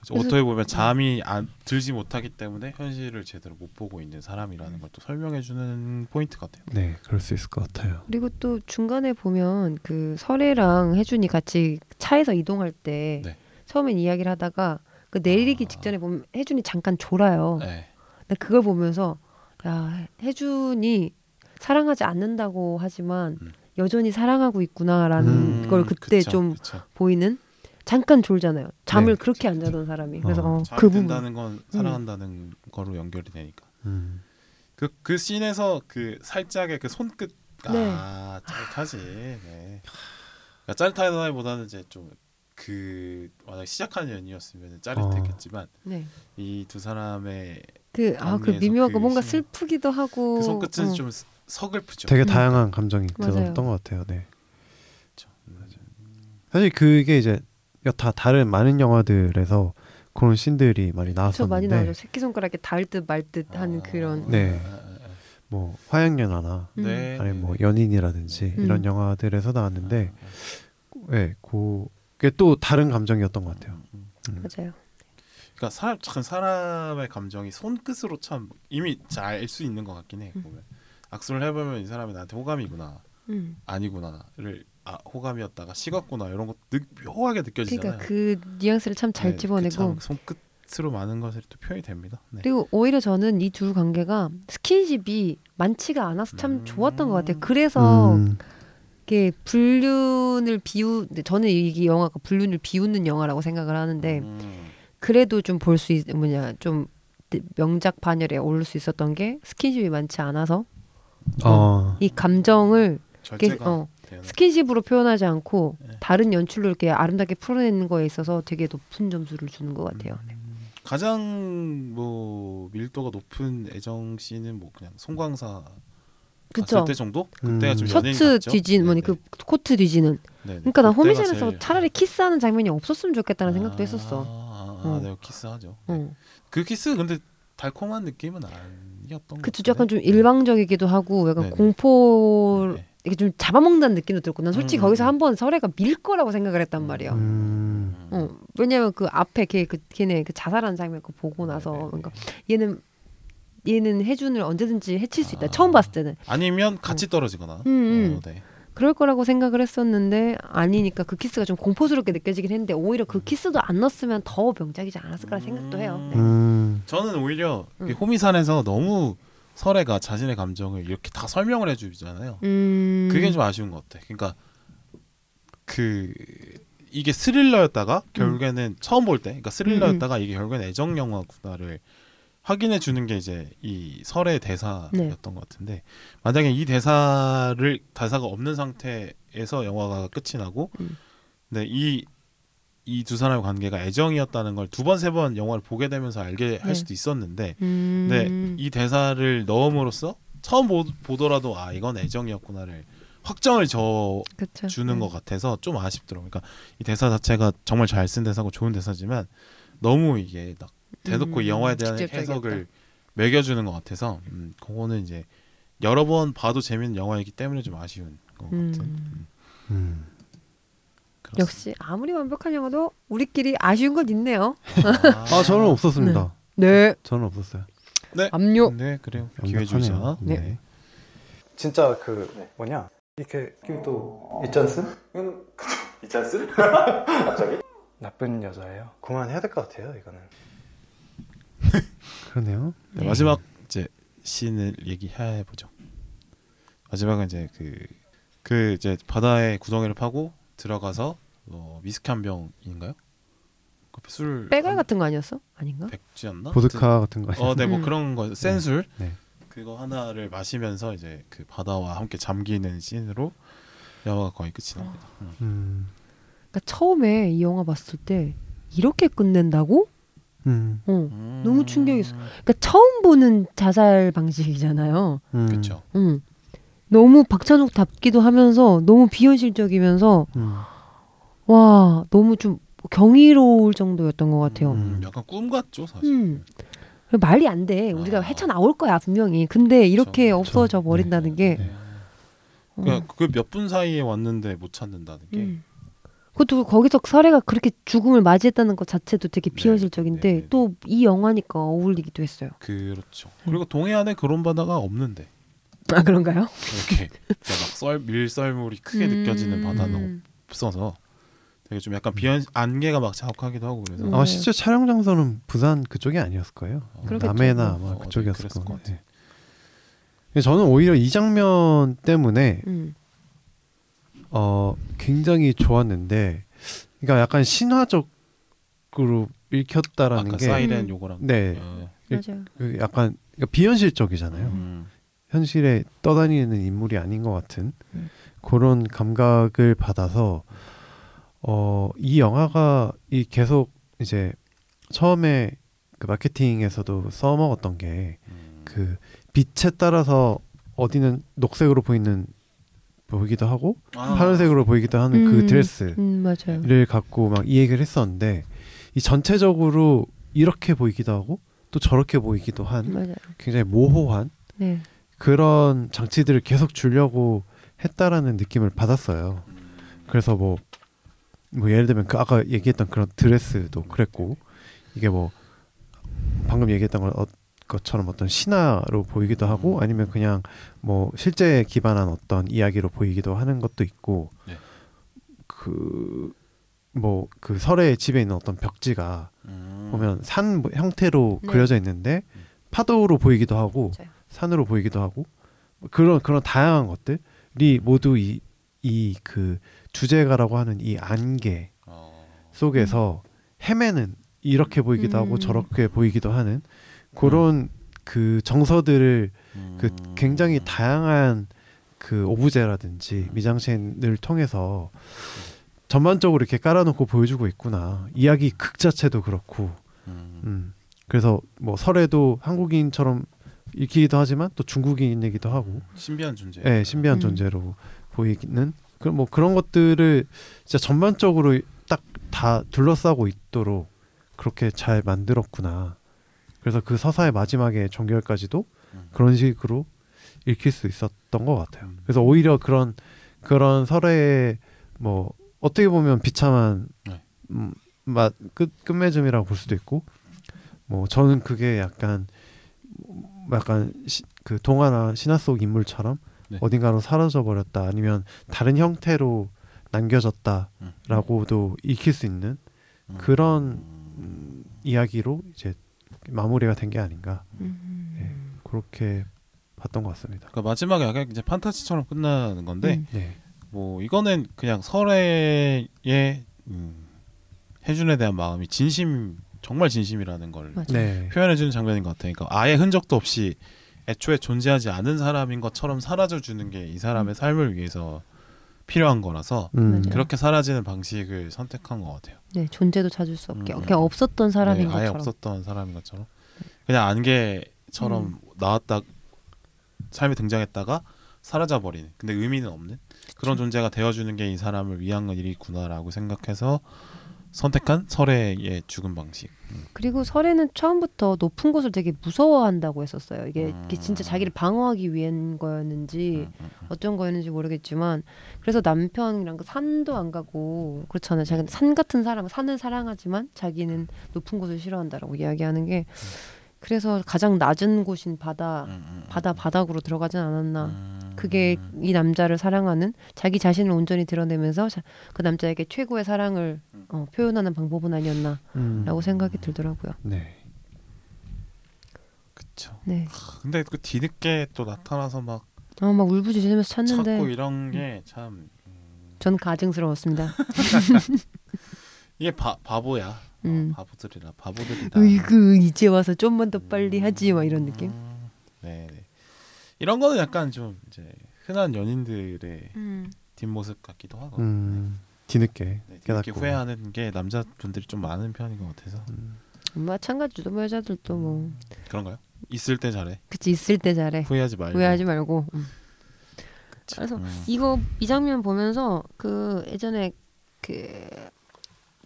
그래서 그래서- 어떻게 보면 잠이 안 들지 못하기 때문에 현실을 제대로 못 보고 있는 사람이라는 걸 또 설명해 주는 포인트 같아요. 네, 그럴 수 있을 것 같아요. 그리고 또 중간에 보면 그 설애랑 혜준이 같이 차에서 이동할 때 네. 처음엔 이야기를 하다가 그 내리기 아. 직전에 보면 혜준이 잠깐 졸아요. 네. 근데 그걸 보면서 야 혜준이 사랑하지 않는다고 하지만 음. 여전히 사랑하고 있구나라는 음, 걸 그때 그쵸, 좀 그쵸. 보이는 잠깐 졸잖아요. 잠을 네. 그렇게 안 자던 사람이. 그래서 어. 어, 잠이 그 부분. 건 사랑한다는 거로 연결이 되니까. 음. 그그 씬에서 그 살짝의 그 손끝 네. 아 짜릿하지. 네. 그러니까 짜릿하다기보다는 이제 좀 그 만약 시작한 연이었으면 짜릿했겠지만 네. 이두 사람의 그 아 그 미묘하고 그 뭔가 신- 슬프기도 하고 그 손끝은 어. 좀 스- 서글프죠. 되게 음. 다양한 감정이 맞아요. 들었던 것 같아요. 네. 사실 그게 이제 다 다른 많은 영화들에서 그런 씬들이 많이 저 나왔었는데 많이 나오죠. 새끼 손가락에 닿을 듯 말 듯 하는 아, 그런 네. 아, 아, 아. 뭐 화양연화나 음. 네. 아니면 뭐 네. 연인이라든지 음. 이런 영화들에서 나왔는데 아, 네, 그게 또 다른 감정이었던 것 같아요. 음. 음. 맞아요. 그러니까 사람 참 사람의 감정이 손끝으로 참 이미 잘 알 수 있는 것 같긴 해. 음. 보면 악수를 해보면 이 사람이 나한테 호감이구나 음. 아니구나를 아 호감이었다가 식었구나 이런 것 느, 묘하게 느껴지잖아요. 그러니까 그 뉘앙스를 참잘 네, 집어내고 그참 손끝으로 많은 것들이 또 표현이 됩니다. 네. 그리고 오히려 저는 이둘 관계가 스킨십이 많지가 않아서 참 음. 좋았던 것 같아요. 그래서 음, 이게 불륜을 비우 저는 이 영화가 불륜을 비웃는 영화라고 생각을 하는데 음. 그래도 좀 볼수있 뭐냐 좀 명작 반열에 오를 수 있었던 게 스킨십이 많지 않아서 어, 이 감정을 이렇게, 어, 스킨십으로 표현하지 않고 네. 다른 연출로 이렇게 아름답게 풀어내는 거에 있어서 되게 높은 점수를 주는 것 같아요. 네. 가장 뭐 밀도가 높은 애정 씬은 뭐 그냥 송광사 그쵸. 갔을 때 정도? 그때가 음. 좀 연예인 셔츠? 뒤진 뭐니 네네. 그 코트 뒤지는 네네. 그러니까 난 그때가 호미산에서 제일- 차라리 키스하는 장면이 없었으면 좋겠다는 아, 생각도 했었어. 아, 네, 키스하죠. 어. 그 키스 근데 달콤한 느낌은 아니었던 그쵸 것 약간 좀 같은데. 일방적이기도 하고 약간 네네. 공포 네. 이게 좀 잡아먹는다는 느낌도 들고 난 솔직히 음, 거기서 음. 한번 서래가 밀 거라고 생각을 했단 말이야. 음, 어, 왜냐면 그 앞에 걔 그 걔네 그 자살하는 장면 그 보고 나서 네네. 그러니까 얘는 얘는 해준을 언제든지 해칠 수 있다. 아. 처음 봤을 때는. 아니면 같이 떨어지거나. 음, 음. 어, 네. 그럴 거라고 생각을 했었는데 아니니까 그 키스가 좀 공포스럽게 느껴지긴 했는데 오히려 그 키스도 안 넣었으면 더 명작이지 않았을까 생각도 해요. 네. 음. 저는 오히려 그 음. 호미산에서 너무 설애가 자신의 감정을 이렇게 다 설명을 해주잖아요. 음. 그게 좀 아쉬운 것 같아. 그러니까 그 이게 스릴러였다가 결국에는 처음 볼 때, 그러니까 스릴러였다가 이게 결국엔 애정 영화구나를 확인해 주는 게 이제 이 설의 대사였던 네. 것 같은데 만약에 이 대사를 대사가 없는 상태에서 영화가 끝이 나고, 음. 근데 이 이 두 사람의 관계가 애정이었다는 걸 두 번세번 영화를 보게 되면서 알게 할 네. 수도 있었는데 음. 근데 이 대사를 넣음으로써 처음 보, 보더라도 아 이건 애정이었구나를 확정을 저 그쵸. 주는 네. 것 같아서 좀 아쉽더라고요. 그러니까 이 대사 자체가 정말 잘 쓴 대사고 좋은 대사지만 너무 이게 딱 대놓고 음, 이 영화에 대한 직접적이었다. 해석을 매겨주는 것 같아서 음, 그거는 이제 여러 번 봐도 재밌는 영화이기 때문에 좀 아쉬운 것 같은. 음. 음. 역시 아무리 완벽한 영화도 우리끼리 아쉬운 건 있네요. 아 저는 없었습니다. 네. 저는 없었어요. 압류. 네 그래요. 기회 주자. 완벽하네요. 네. 진짜 그 뭐냐 이렇게 또 있잖슨? 있잖스? 갑자기? 나쁜 여자예요. 그만해야 될 것 같아요 이거는. 그러네요. 네, 마지막 이제 씬을 얘기해 보죠. 마지막은 이제 그, 그 이제 바다에 구덩이를 파고 들어가서 어, 위스키 한 병인가요? 그 술. 빼갈 한 같은 거 아니었어? 아닌가? 백지였나? 보드카 같은 거. 어, 네, 뭐 음. 그런 거, 센 술. 네. 그거 하나를 마시면서 이제 그 바다와 함께 잠기는 씬으로 영화가 거의 끝이 납니다. 음. 음. 그러니까 처음에 이 영화 봤을 때 이렇게 끝낸다고? 음. 어. 음. 너무 충격이었어. 그러니까 처음 보는 자살 방식이잖아요. 음. 그렇죠. 응. 너무 박찬욱답기도 하면서 너무 비현실적이면서 음. 와 너무 좀 경이로울 정도였던 것 같아요. 음. 약간 꿈 같죠, 사실. 음. 말이 안 돼. 우리가 아. 헤쳐 나올 거야 분명히. 근데 이렇게 그쵸, 없어져. 버린다는 게. 네. 어. 그러니까 그몇분 사이에 왔는데 못 찾는다는 게 음. 그것도 거기서 사례가 그렇게 죽음을 맞이했다는 것 자체도 되게 네, 비현실적인데 네, 네, 네. 또이 영화니까 어울리기도 했어요. 그렇죠. 음. 그리고 동해안에 그런 바다가 없는데 아 그런가요? 이렇게 막썰 밀썰물이 크게 음. 느껴지는 바다는 없어서 되게 좀 약간 비현 안개가 막 자욱하기도 하고 그래서 음. 아마 실제 촬영 장소는 부산 그쪽이 아니었을 거예요. 어. 남해나 뭐. 아마 어, 그쪽이었을 것. 네. 저는 오히려 이 장면 때문에 음. 어 굉장히 좋았는데, 그러니까 약간 신화적으로 읽혔다라는 아까 게, 사이렌 음. 요거랑 네, 어, 맞아요. 그 약간 그러니까 비현실적이잖아요. 음. 현실에 떠다니는 인물이 아닌 것 같은 음. 그런 감각을 받아서 어, 이 영화가 이 계속 이제 처음에 그 마케팅에서도 써먹었던 게그 음. 빛에 따라서 어디는 녹색으로 보이는 보이기도 하고 아. 파란색으로 보이기도 하는 그 음. 드레스를 음. 갖고 막 이 얘기를 했었는데 이 전체적으로 이렇게 보이기도 하고 또 저렇게 보이기도 한 맞아요. 굉장히 모호한 네. 그런 장치들을 계속 주려고 했다라는 느낌을 받았어요. 그래서 뭐, 뭐 예를 들면 그 아까 얘기했던 그런 드레스도 그랬고 이게 뭐 방금 얘기했던 것- 어- 것처럼 어떤 신화로 보이기도 하고 아니면 그냥 뭐 실제 기반한 어떤 이야기로 보이기도 하는 것도 있고 네. 그뭐그 설의 집에 있는 어떤 벽지가 음. 보면 산 형태로 네. 그려져 있는데 음. 파도로 보이기도 하고 맞아요. 산으로 보이기도 하고 뭐 그런 그런 다양한 것들이 모두 이 이 그 주제가라고 하는 이 안개 어. 속에서 헤매는 이렇게 보이기도 하고 음. 저렇게 보이기도 하는 그런 그 정서들을 그 음. 굉장히 다양한 그 오브제라든지 미장센을 통해서 전반적으로 이렇게 깔아놓고 보여주고 있구나 이야기 극 자체도 그렇고 음. 음. 그래서 뭐 설에도 한국인처럼 읽히기도 하지만 또 중국인이기도 하고 신비한 존재. 예, 신비한 음. 존재로 보이는 그뭐 그런 것들을 진짜 전반적으로 딱 다 둘러싸고 있도록 그렇게 잘 만들었구나. 그래서 그 서사의 마지막에 종결까지도 음. 그런 식으로 읽힐 수 있었던 것 같아요. 음. 그래서 오히려 그런 그런 설의 뭐 어떻게 보면 비참한 네. 음, 맛 끝, 끝맺음이라고 볼 수도 있고 뭐 저는 그게 약간 뭐 약간 시, 그 동화나 신화 속 인물처럼 네. 어딘가로 사라져 버렸다 아니면 다른 형태로 남겨졌다라고도 익힐 수 있는 음. 그런 음, 이야기로 이제 마무리가 된 게 아닌가 음. 그렇게 봤던 것 같습니다. 그러니까 마지막에 약간 이제 판타지처럼 끝나는 건데 음. 네. 뭐 이거는 그냥 설애의 음, 혜준에 대한 마음이 진심 정말 진심이라는 걸. 네. 표현해주는 장면인 것 같아요. 그러니까 아예 흔적도 없이 애초에 존재하지 않은 사람인 것처럼 사라져 주는 게 이 사람의 삶을 위해서 필요한 거라서 음. 그렇게 사라지는 방식을 선택한 것 같아요. 네, 존재도 찾을 수 없게 음, 그냥 음. 없었던 사람인 네, 아예 것처럼. 없었던 사람인 것처럼 그냥 안개처럼 음. 나왔다 삶에 등장했다가 사라져 버리는 근데 의미는 없는 그런 존재가 되어주는 게 이 사람을 위한 일이구나라고 생각해서 선택한 설애의 죽음 방식. 그리고 설에는 처음부터 높은 곳을 되게 무서워한다고 했었어요. 이게, 음. 이게 진짜 자기를 방어하기 위한 거였는지 음, 음, 음. 어쩐 거였는지 모르겠지만 그래서 남편이랑 그 산도 안 가고 그렇잖아요. 자기는 산 같은 사람, 산을 사랑하지만 자기는 높은 곳을 싫어한다라고 이야기하는 게 그래서 가장 낮은 곳인 바다, 음, 음, 음. 바다 바닥으로 들어가진 않았나. 음. 그게 이 남자를 사랑하는 자기 자신을 온전히 드러내면서 자- 그 남자에게 최고의 사랑을 음. 어, 표현하는 방법은 아니었나라고 음. 생각이 들더라고요. 네. 그쵸. 네. 근데 그 뒤늦게 또 나타나서 막 아, 막 울부짖으면서 찾는데 찾고 이런 게참전 가증스러웠습니다. 이게 바, 바보야. 음. 어, 바보들이라 바보들이다. 으이그 이제 와서 좀만 더 빨리 하지 막 이런 느낌. 음, 네, 네. 이런 거는 약간 좀 이제 흔한 연인들의 음. 뒷모습 같기도 하고 음. 뒤늦게 네, 이렇게 깨닫고. 후회하는 게 남자분들이 좀 많은 편인 것 같아서 음. 마찬가지죠. 뭐 여자들도 뭐 그런가요? 있을 때 잘해 그치 있을 때 잘해. 후회하지 말고 후회하지 말고. 음. 그래서 음. 이거 이 장면 보면서 그 예전에 그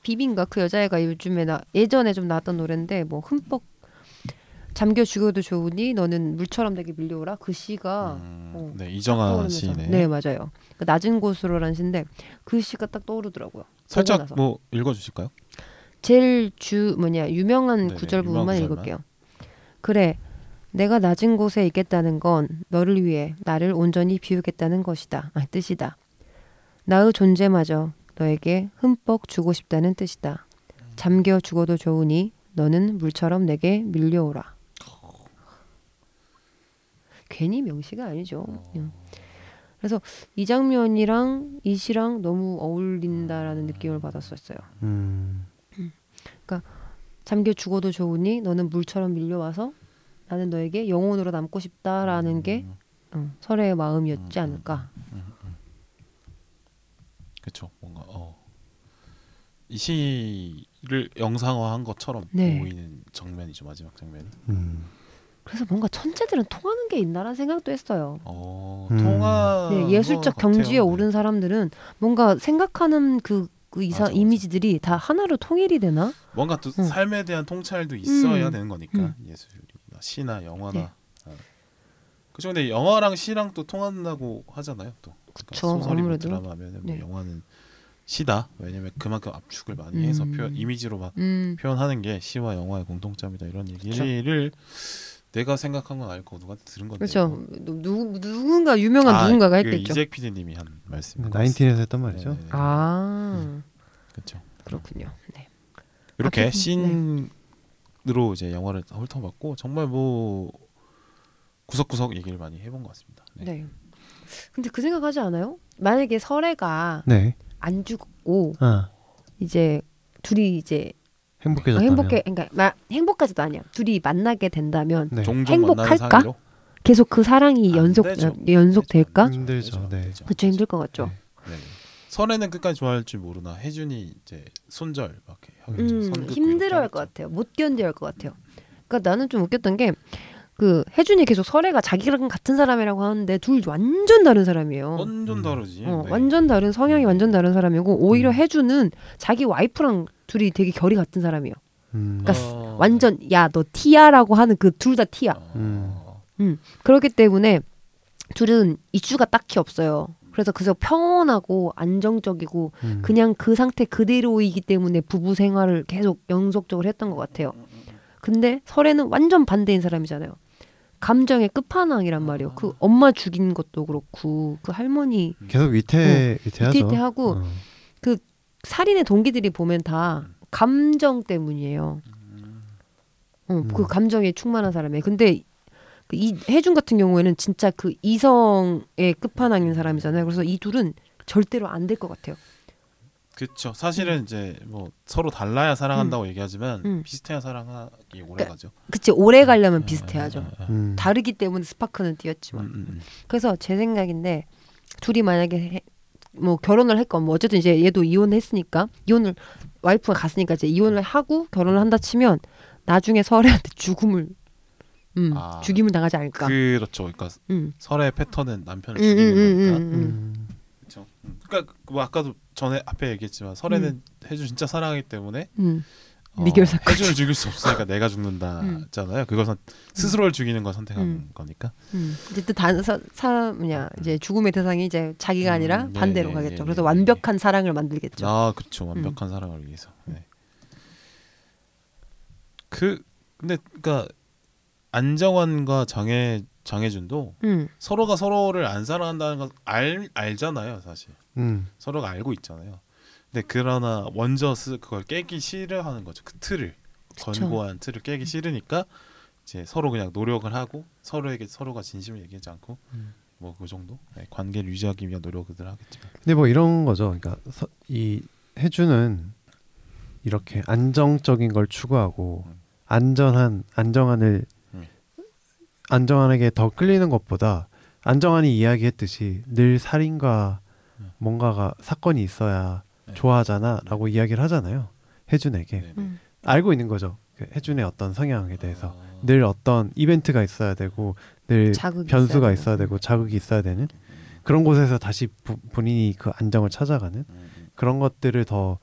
비빈가 그 여자애가 요즘에 나 예전에 좀 나왔던 노래인데 뭐 흠뻑 잠겨 죽어도 좋으니 너는 물처럼 내게 밀려오라 그 시가 음, 어, 네 이정아. 시네 네 맞아요. 그 낮은 곳으로라는 시인데 그 시가 딱 떠오르더라고요. 살짝. 뭐 읽어주실까요? 제일 주 뭐냐 유명한 네네, 구절 유명한 부분만 구절만. 읽을게요. 그래, 내가 낮은 곳에 있겠다는 건 너를 위해 나를 온전히 비우겠다는 것이다. 아, 뜻이다. 나의 존재마저 너에게 흠뻑 주고 싶다는 뜻이다. 잠겨 죽어도 좋으니 너는 물처럼 내게 밀려오라. 괜히 명시가 아니죠. 그냥. 그래서 이 장면이랑 이 시랑 너무 어울린다라는 느낌을 받았었어요. 음. 잠겨 죽어도 좋으니 너는 물처럼 밀려와서 나는 너에게 영혼으로 남고 싶다라는 게 어, 설의 마음이었지 음, 않을까. 그렇죠 뭔가 어. 이 시를 영상화한 것처럼 네. 보이는 장면이죠 마지막 장면이 음. 그래서 뭔가 천재들은 통하는 게 있나라는 생각도 했어요. 어, 음. 통화 네, 예술적 경지에 오른 사람들은 뭔가 생각하는 그, 그 이사 맞아, 맞아. 이미지들이 다 하나로 통일이 되나? 뭔가 또 응. 삶에 대한 통찰도 있어야 음. 되는 거니까 음. 예술이나 시나 영화나 네. 어. 그죠 근데 영화랑 시랑 또 통한다고 하잖아요 또 그러니까 그쵸. 드라마면은 뭐 네. 영화는 시다 왜냐면 그만큼 압축을 많이 해서 음. 표현, 이미지로 막 음, 표현하는 게 시와 영화의 공통점이다 이런 얘기를 내가 생각한 건 아니고 누구한테 들은 건데 그렇죠. 누, 누- 누군가 유명한 아, 누군가가 그 했겠죠. 이잭 PD님이 한 말씀 나인틴에서 했던 말이죠. 아, 그렇죠 그렇군요. 네. 이렇게 아, 그- 씬으로 이제 영화를 훑어봤고 정말 뭐 구석구석 얘기를 많이 해본 것 같습니다. 네. 네. 근데 그 생각하지 않아요? 만약에 설애가 네. 안 죽고 아, 이제 둘이 이제 어, 행복해졌다면. 행복해 그러니까 마, 행복까지도 아니야. 둘이 만나게 된다면 네. 행복할까? 계속 그 사랑이 안 연속 되죠. 연속 될까? 힘들죠. 네. 그쵸 힘들 것 같죠. 네. 네. 설에는 끝까지 좋아할 줄 모르나 혜준이 이제 손절 막 이렇게 하겠죠. 음, 힘들어할 것. 같아요. 못 견뎌할 것 같아요. 그러니까 나는 좀 웃겼던 게 그 혜준이 계속 설애가 자기랑 같은 사람이라고 하는데 둘 완전 다른 사람이에요. 완전 음. 다르지. 어, 네. 완전 다른 성향이 완전 다른 사람이고 오히려 음. 혜준은 자기 와이프랑 둘이 되게 결이 같은 사람이에요. 음. 그러니까 어. 완전 야 너 티야라고 하는 그 둘 다 티야. 어. 그렇기 때문에 둘은 이슈가 딱히 없어요. 그래서 그저 평온하고 안정적이고 음. 그냥 그 상태 그대로이기 때문에 부부 생활을 계속 연속적으로 했던 것 같아요. 근데 설에는 완전 반대인 사람이잖아요. 감정의 끝판왕이란 말이에요. 그 엄마 죽인 것도 그렇고 그 할머니 계속 위태 위태하죠. 위태위태하고 어. 살인의 동기들이 보면 다 감정 때문이에요. 어, 그 음. 감정에 충만한 사람이에요. 근데 그이 해준 같은 경우에는 진짜 그 이성의 끝판왕인 사람이잖아요. 그래서 이 둘은 절대로 안 될 것 같아요. 그렇죠. 사실은 이제 뭐 서로 달라야 사랑한다고 얘기하지만 음. 비슷해야 사랑하기 오래 그러니까 가죠. 그치 오래 가려면 비슷해야죠. 아, 아, 아. 음. 다르기 때문에 스파크는. 음, 음, 음. 그래서 제 생각인데 둘이 만약에 해- 뭐 결혼을 했건 뭐 어쨌든 이제 얘도 이혼했으니까 이혼을 와이프가 갔으니까 이제 이혼을 하고 결혼을 한다 치면 나중에 설애한테 죽음을 음, 아. 죽임을 당하지 않을까. 그렇죠. 그러니까 음. 설의 패턴은 남편을 음, 음, 죽이는 음, 거니까. 음, 음. 음. 그렇죠. 그러니까 뭐 아까도 전에 앞에 얘기했지만 설에는 해주 진짜 사랑하기 때문에 미결 사건. 해주를 죽일 수 없으니까 내가 죽는다잖아요. 그걸 선, 스스로를 죽이는 걸 선택한 음. 거니까. 음. 어쨌든 단 사, 사 뭐냐 이제 죽음의 대상이 이제 자기가 음, 아니라 네, 반대로 네, 가겠죠. 네, 그래서 네, 완벽한 사랑을 만들겠죠. 아, 그렇죠. 완벽한 사랑을 위해서. 네. 그 근데 그러니까 안정환과 장혜 장혜준도 음. 서로가 서로를 안 사랑한다는 건알 알잖아요, 사실. 음. 서로가 알고 있잖아요. 근데 그러나 먼저 스 그걸 깨기 싫어하는 거죠. 그 틀을 그쵸. 건고한 틀을 깨기 싫으니까 이제 서로 그냥 노력을 하고 서로에게 서로가 진심을 얘기하지 않고 뭐그 정도 네, 관계를 유지하기 위한 노력을 하겠지만 근데 뭐 이런 거죠. 그러니까 서, 이 해주는 이렇게 안정적인 걸 추구하고 음. 안전한 안정한을 음. 안정한에게 더 끌리는 것보다 안정한이 이야기했듯이 늘 살인과 음. 뭔가가 사건이 있어야 네. 좋아하잖아라고 이야기를 하잖아요. 해준에게 네, 네. 음. 알고 있는 거죠. 그 해준의 어떤 성향에 대해서 아, 늘 어떤 이벤트가 있어야 되고 늘 자극이 변수가 있어야 있어야 되고 자극이 있어야 되는 그런 곳에서 다시 부, 본인이 그 안정을 찾아가는 음, 음, 그런 것들을 더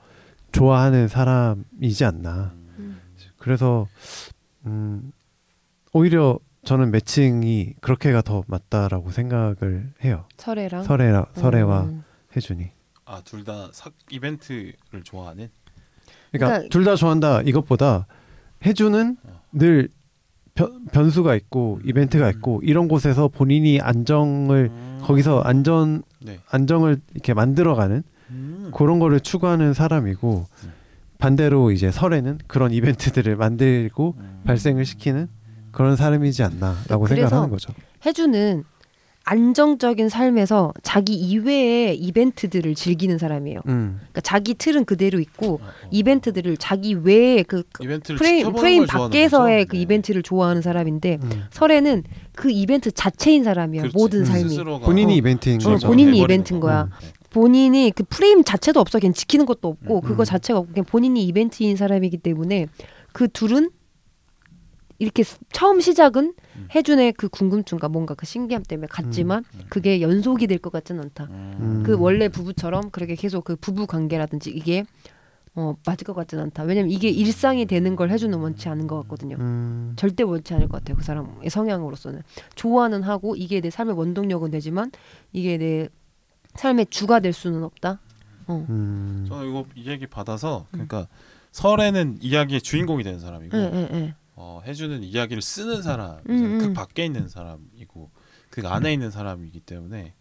좋아하는 사람이지 않나. 음. 그래서 음 오히려 저는 매칭이 그렇게가 더 맞다라고 생각을 해요. 설애랑 설애라 설애와 음. 해준이. 아, 둘 다 이벤트를 좋아하는 그러니까, 그러니까- 둘 다 좋아한다 이것보다 해준은 어. 늘 변, 변수가 있고 이벤트가 있고 이런 곳에서 본인이 안정을 음. 거기서 안전 네. 안정을 이렇게 만들어가는 음. 그런 거를 추구하는 사람이고 음. 반대로 이제 설에는 그런 이벤트들을 만들고 음. 발생을 시키는 그런 사람이지 않나라고 생각하는 거죠. 해주는 안정적인 삶에서 자기 이외의 이벤트들을 즐기는 사람이에요. 음. 그러니까 자기 틀은 그대로 있고 어, 어. 이벤트들을 자기 외의 그 이벤트를 프레임, 프레임 밖에서의? 그 네. 이벤트를 좋아하는 사람인데 음. 설에는 그 이벤트 자체인 사람이야 그렇지. 모든 음. 삶이 본인이 어. 이벤트인 어, 거죠. 본인이 이벤트인 거. 거야. 네. 본인이 그 프레임 자체도 없어 그냥 지키는 것도 없고 음. 그거 자체가 없고 그냥 본인이 이벤트인 사람이기 때문에 그 둘은 이렇게 스- 처음 시작은 음. 해준의 그 궁금증과 뭔가 그 신기함 때문에 갔지만 음. 그게 연속이 될 것 같지는 않다. 음. 그 원래 부부처럼 그렇게 계속 그 부부 관계라든지 이게 어 맞을 것 같지는 않다. 왜냐면 이게 일상이 되는 걸 해주는 원치 않은 것 같거든요. 음. 절대 원치 않을 것 같아요. 그 사람의 성향으로서는 좋아는 하고 이게 내 삶의 원동력은 되지만 이게 내 삶의 주가 될 수는 없다. 어. 음. 저는 이거 이 얘기 받아서 그러니까 설에는 이야기의 주인공이 되는 사람이고 예, 예, 예. 어, 해주는 이야기를 쓰는 사람, 음, 그 음. 밖에 있는 사람이고 그 안에 있는 사람이기 때문에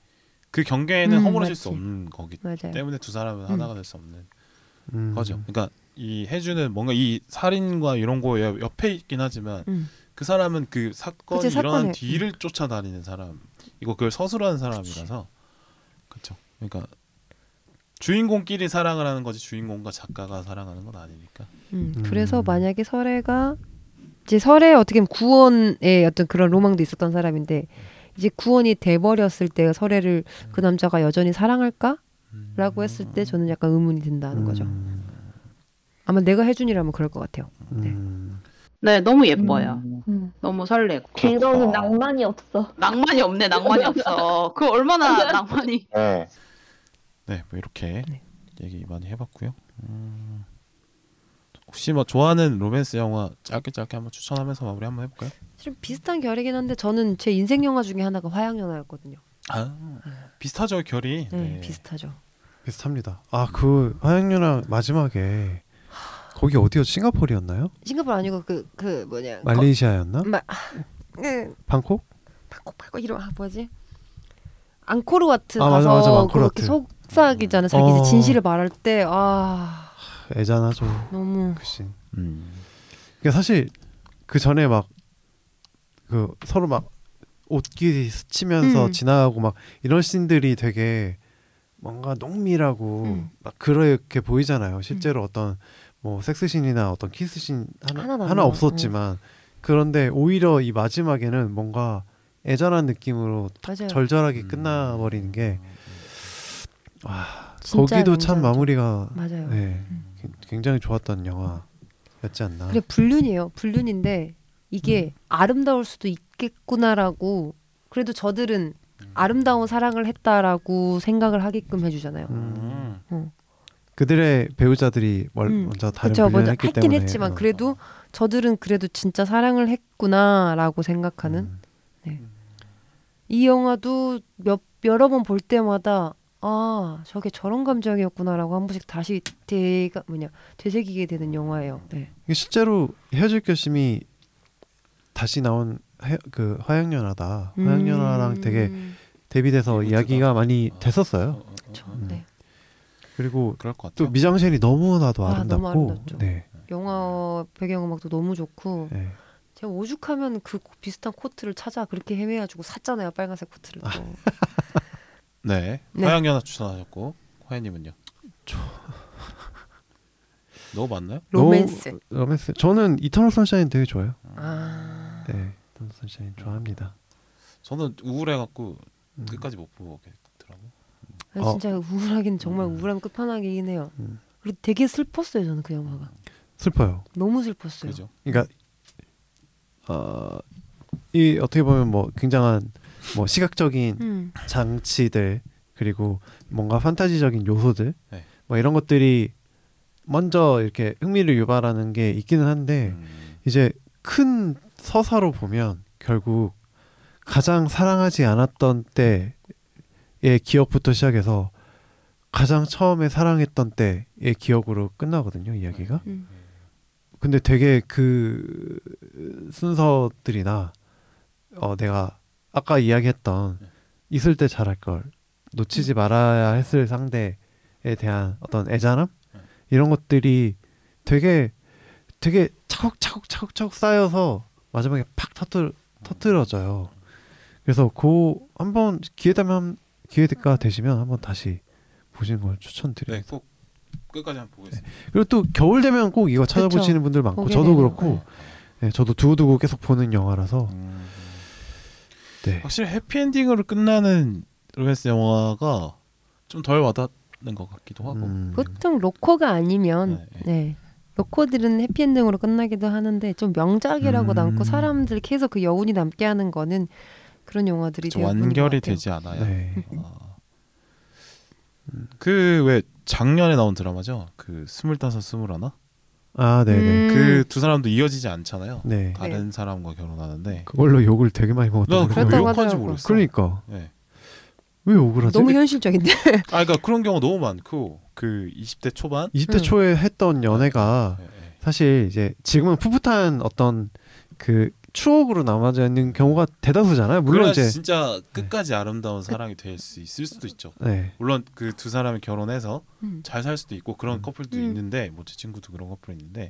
그 경계에는 음, 허물어질 수 맞지. 없는 거기 맞아요. 때문에 두 사람은 하나가 될 수 없는 음. 거죠. 그러니까 이 해주는 뭔가 이 살인과 이런 거에 옆에 있긴 하지만 음. 그 사람은 그 사건이 그치, 일어난 사건을- 뒤를 쫓아다니는 사람, 이거 그걸 서술하는 사람이라서 그렇죠. 그러니까 주인공끼리 사랑을 하는 거지 주인공과 작가가 사랑하는 건 아니니까. 음, 음. 그래서 만약에 설애가 이제 설애 어떻게 보면 구원의 어떤 그런 로망도 있었던 사람인데 이제 구원이 돼버렸을 때 설애를 그 남자가 여전히 사랑할까? 라고 했을 때 저는 약간 의문이 든다는 거죠. 음. 아마 내가 해준이라면 그럴 것 같아요. 음. 네, 너무 예뻐요. 음. 너무 설레고. 길어는 낭만이 없어. 낭만이 없네, 낭만이 없어. 그 얼마나 낭만이. 네. 네, 뭐 이렇게 네. 얘기 많이 해봤고요. 음, 혹시 뭐 좋아하는 로맨스 영화 짧게 짧게 한번 추천하면서 마무리 한번 해볼까요? 좀 비슷한 결이긴 한데 저는 제 인생 영화 중에 하나가 화양 연화였거든요. 아 비슷하죠 결이. 네, 네. 비슷하죠. 비슷합니다. 아그 화양 연화 마지막에 거기 어디요? 싱가포르였나요? 싱가포르 아니고 그그 뭐냐 말레이시아였나? 거, 마, 예, 방콕? 팔고 팔고 이런 아 뭐지? 앙코르와트 아, 맞아, 가서 맞아, 그렇게 앙코르와트. 속삭이잖아. 자기 어. 진실을 말할 때 아 애잔하죠. 너무 그 씬. 음. 그러니까 사실 그 전에 막 그 서로 막 옷끼리 스치면서 음. 지나가고 막 이런 씬들이 되게 뭔가 농밀하고 음. 막 그렇게 보이잖아요. 실제로 어떤 뭐 섹스씬이나 어떤 키스씬 하나 하나 나와. 없었지만 그런데 오히려 이 마지막에는 뭔가 애잔한 느낌으로. 절절하게 음. 끝나버리는 게 와, 진짜 거기도 참. 마무리가 맞아요. 네, 굉장히 좋았던 영화였지 않나. 그래 불륜이에요. 불륜인데 이게 아름다울 수도 있겠구나라고 그래도 저들은 아름다운 사랑을 했다라고 생각을 하게끔 해주잖아요. 음. 음. 그들의 배우자들이 멀- 음. 먼저 다른 그렇죠. 먼저 했기 했긴 때문에 했지만 어. 그래도 저들은 그래도 진짜 사랑을 했구나라고 생각하는 음. 이 영화도 몇 여러 번 볼 때마다 아 저게 저런 감정이었구나라고 한 번씩 다시 되가 뭐냐 되새기게 되는 영화예요. 네. 이게 실제로 헤어질 결심이 다시 나온 해, 그 화양연화다. 화양연화랑 음, 되게 대비돼서 리부트가. 이야기가 많이 어, 됐었어요. 어, 어, 어, 그렇죠. 어. 네. 그리고 그럴 것또 같아요. 미장센이 너무나도 아, 아름답고 너무 아름답죠. 네. 영화 배경음악도 너무 좋고 네. 제가 오죽하면 그 코- 비슷한 코트를 찾아 그렇게 헤매가지고 샀잖아요 빨간색 코트를 또. 네. 네. 화양연화 추천하셨고 파인님은요? 너무 많나요? 로맨스. 너무- 로맨스. 저는 이터널 선샤인 되게 좋아요. 아 네. 이터널 선샤인 좋아합니다. 저는 우울해갖고 음. 끝까지 못 보겠더라고. 어. 진짜 우울하긴 정말 우울한 끝판왕이긴 해요. 음. 그리고 되게 슬펐어요 저는 그 영화가 슬퍼요. 너무 슬펐어요. 그죠? 그러니까 어, 이 어떻게 보면 뭐 굉장한 뭐 시각적인 음. 장치들 그리고 뭔가 판타지적인 요소들 네. 뭐 이런 것들이 먼저 이렇게 흥미를 유발하는 게 있기는 한데 음. 이제 큰 서사로 보면 결국 가장 사랑하지 않았던 때의 기억부터 시작해서 가장 처음에 사랑했던 때의 기억으로 끝나거든요 이야기가 음. 근데 되게 그 순서들이나 어 내가 아까 이야기했던 있을 때 잘할 걸 놓치지 말아야 했을 상대에 대한 어떤 애잔함 이런 것들이 되게 되게 차곡차곡 차곡차곡 쌓여서 마지막에 팍 터트 터트려져요. 그래서 그 한번 기회 되면 기회가 되시면 한번 다시 보시는 걸 추천드려요. 네, 꼭 끝까지 한번 보겠습니다. 그리고 또 겨울 되면 꼭 이거 찾아보시는 분들 많고 저도 그렇고 네, 저도 두고두고 계속 보는 영화라서 음. 네. 확실히 해피엔딩으로 끝나는 로맨스 영화가 좀 덜 와닿는 것 같기도 하고. 음, 보통 로코가 아니면 네, 네. 로코들은 해피엔딩으로 끝나기도 하는데 좀 명작이라고 음. 남고 사람들 계속 그 여운이 남게 하는 거는 그런 영화들이 완결이. 되지 않아요. 네. 그왜 작년에 나온 드라마죠? 그 스물다섯 스물하나? 아, 네, 네. 음. 그 두 사람도 이어지지 않잖아요. 네. 다른 사람과 결혼하는데. 그걸로 욕을 되게 많이 먹었던 난거 그거 하더라고요. 모르겠어. 그러니까 네. 왜 욕을 하지? 너무 현실적인데. 아, 그러니까 그런 경우 너무 많고 그 20대 초반. 20대 음. 초에 했던 연애가 네, 네. 사실 이제 지금은 풋풋한 어떤 그 추억으로 남아져 있는 경우가 대다수잖아요. 물론 이제 진짜 끝까지 아름다운 사랑이 될 수 있을 수도 있죠. 네. 물론 그 두 사람이 결혼해서 음. 잘살 수도 있고 그런 음. 커플도 음. 있는데 뭐 제 친구도 그런 커플 있는데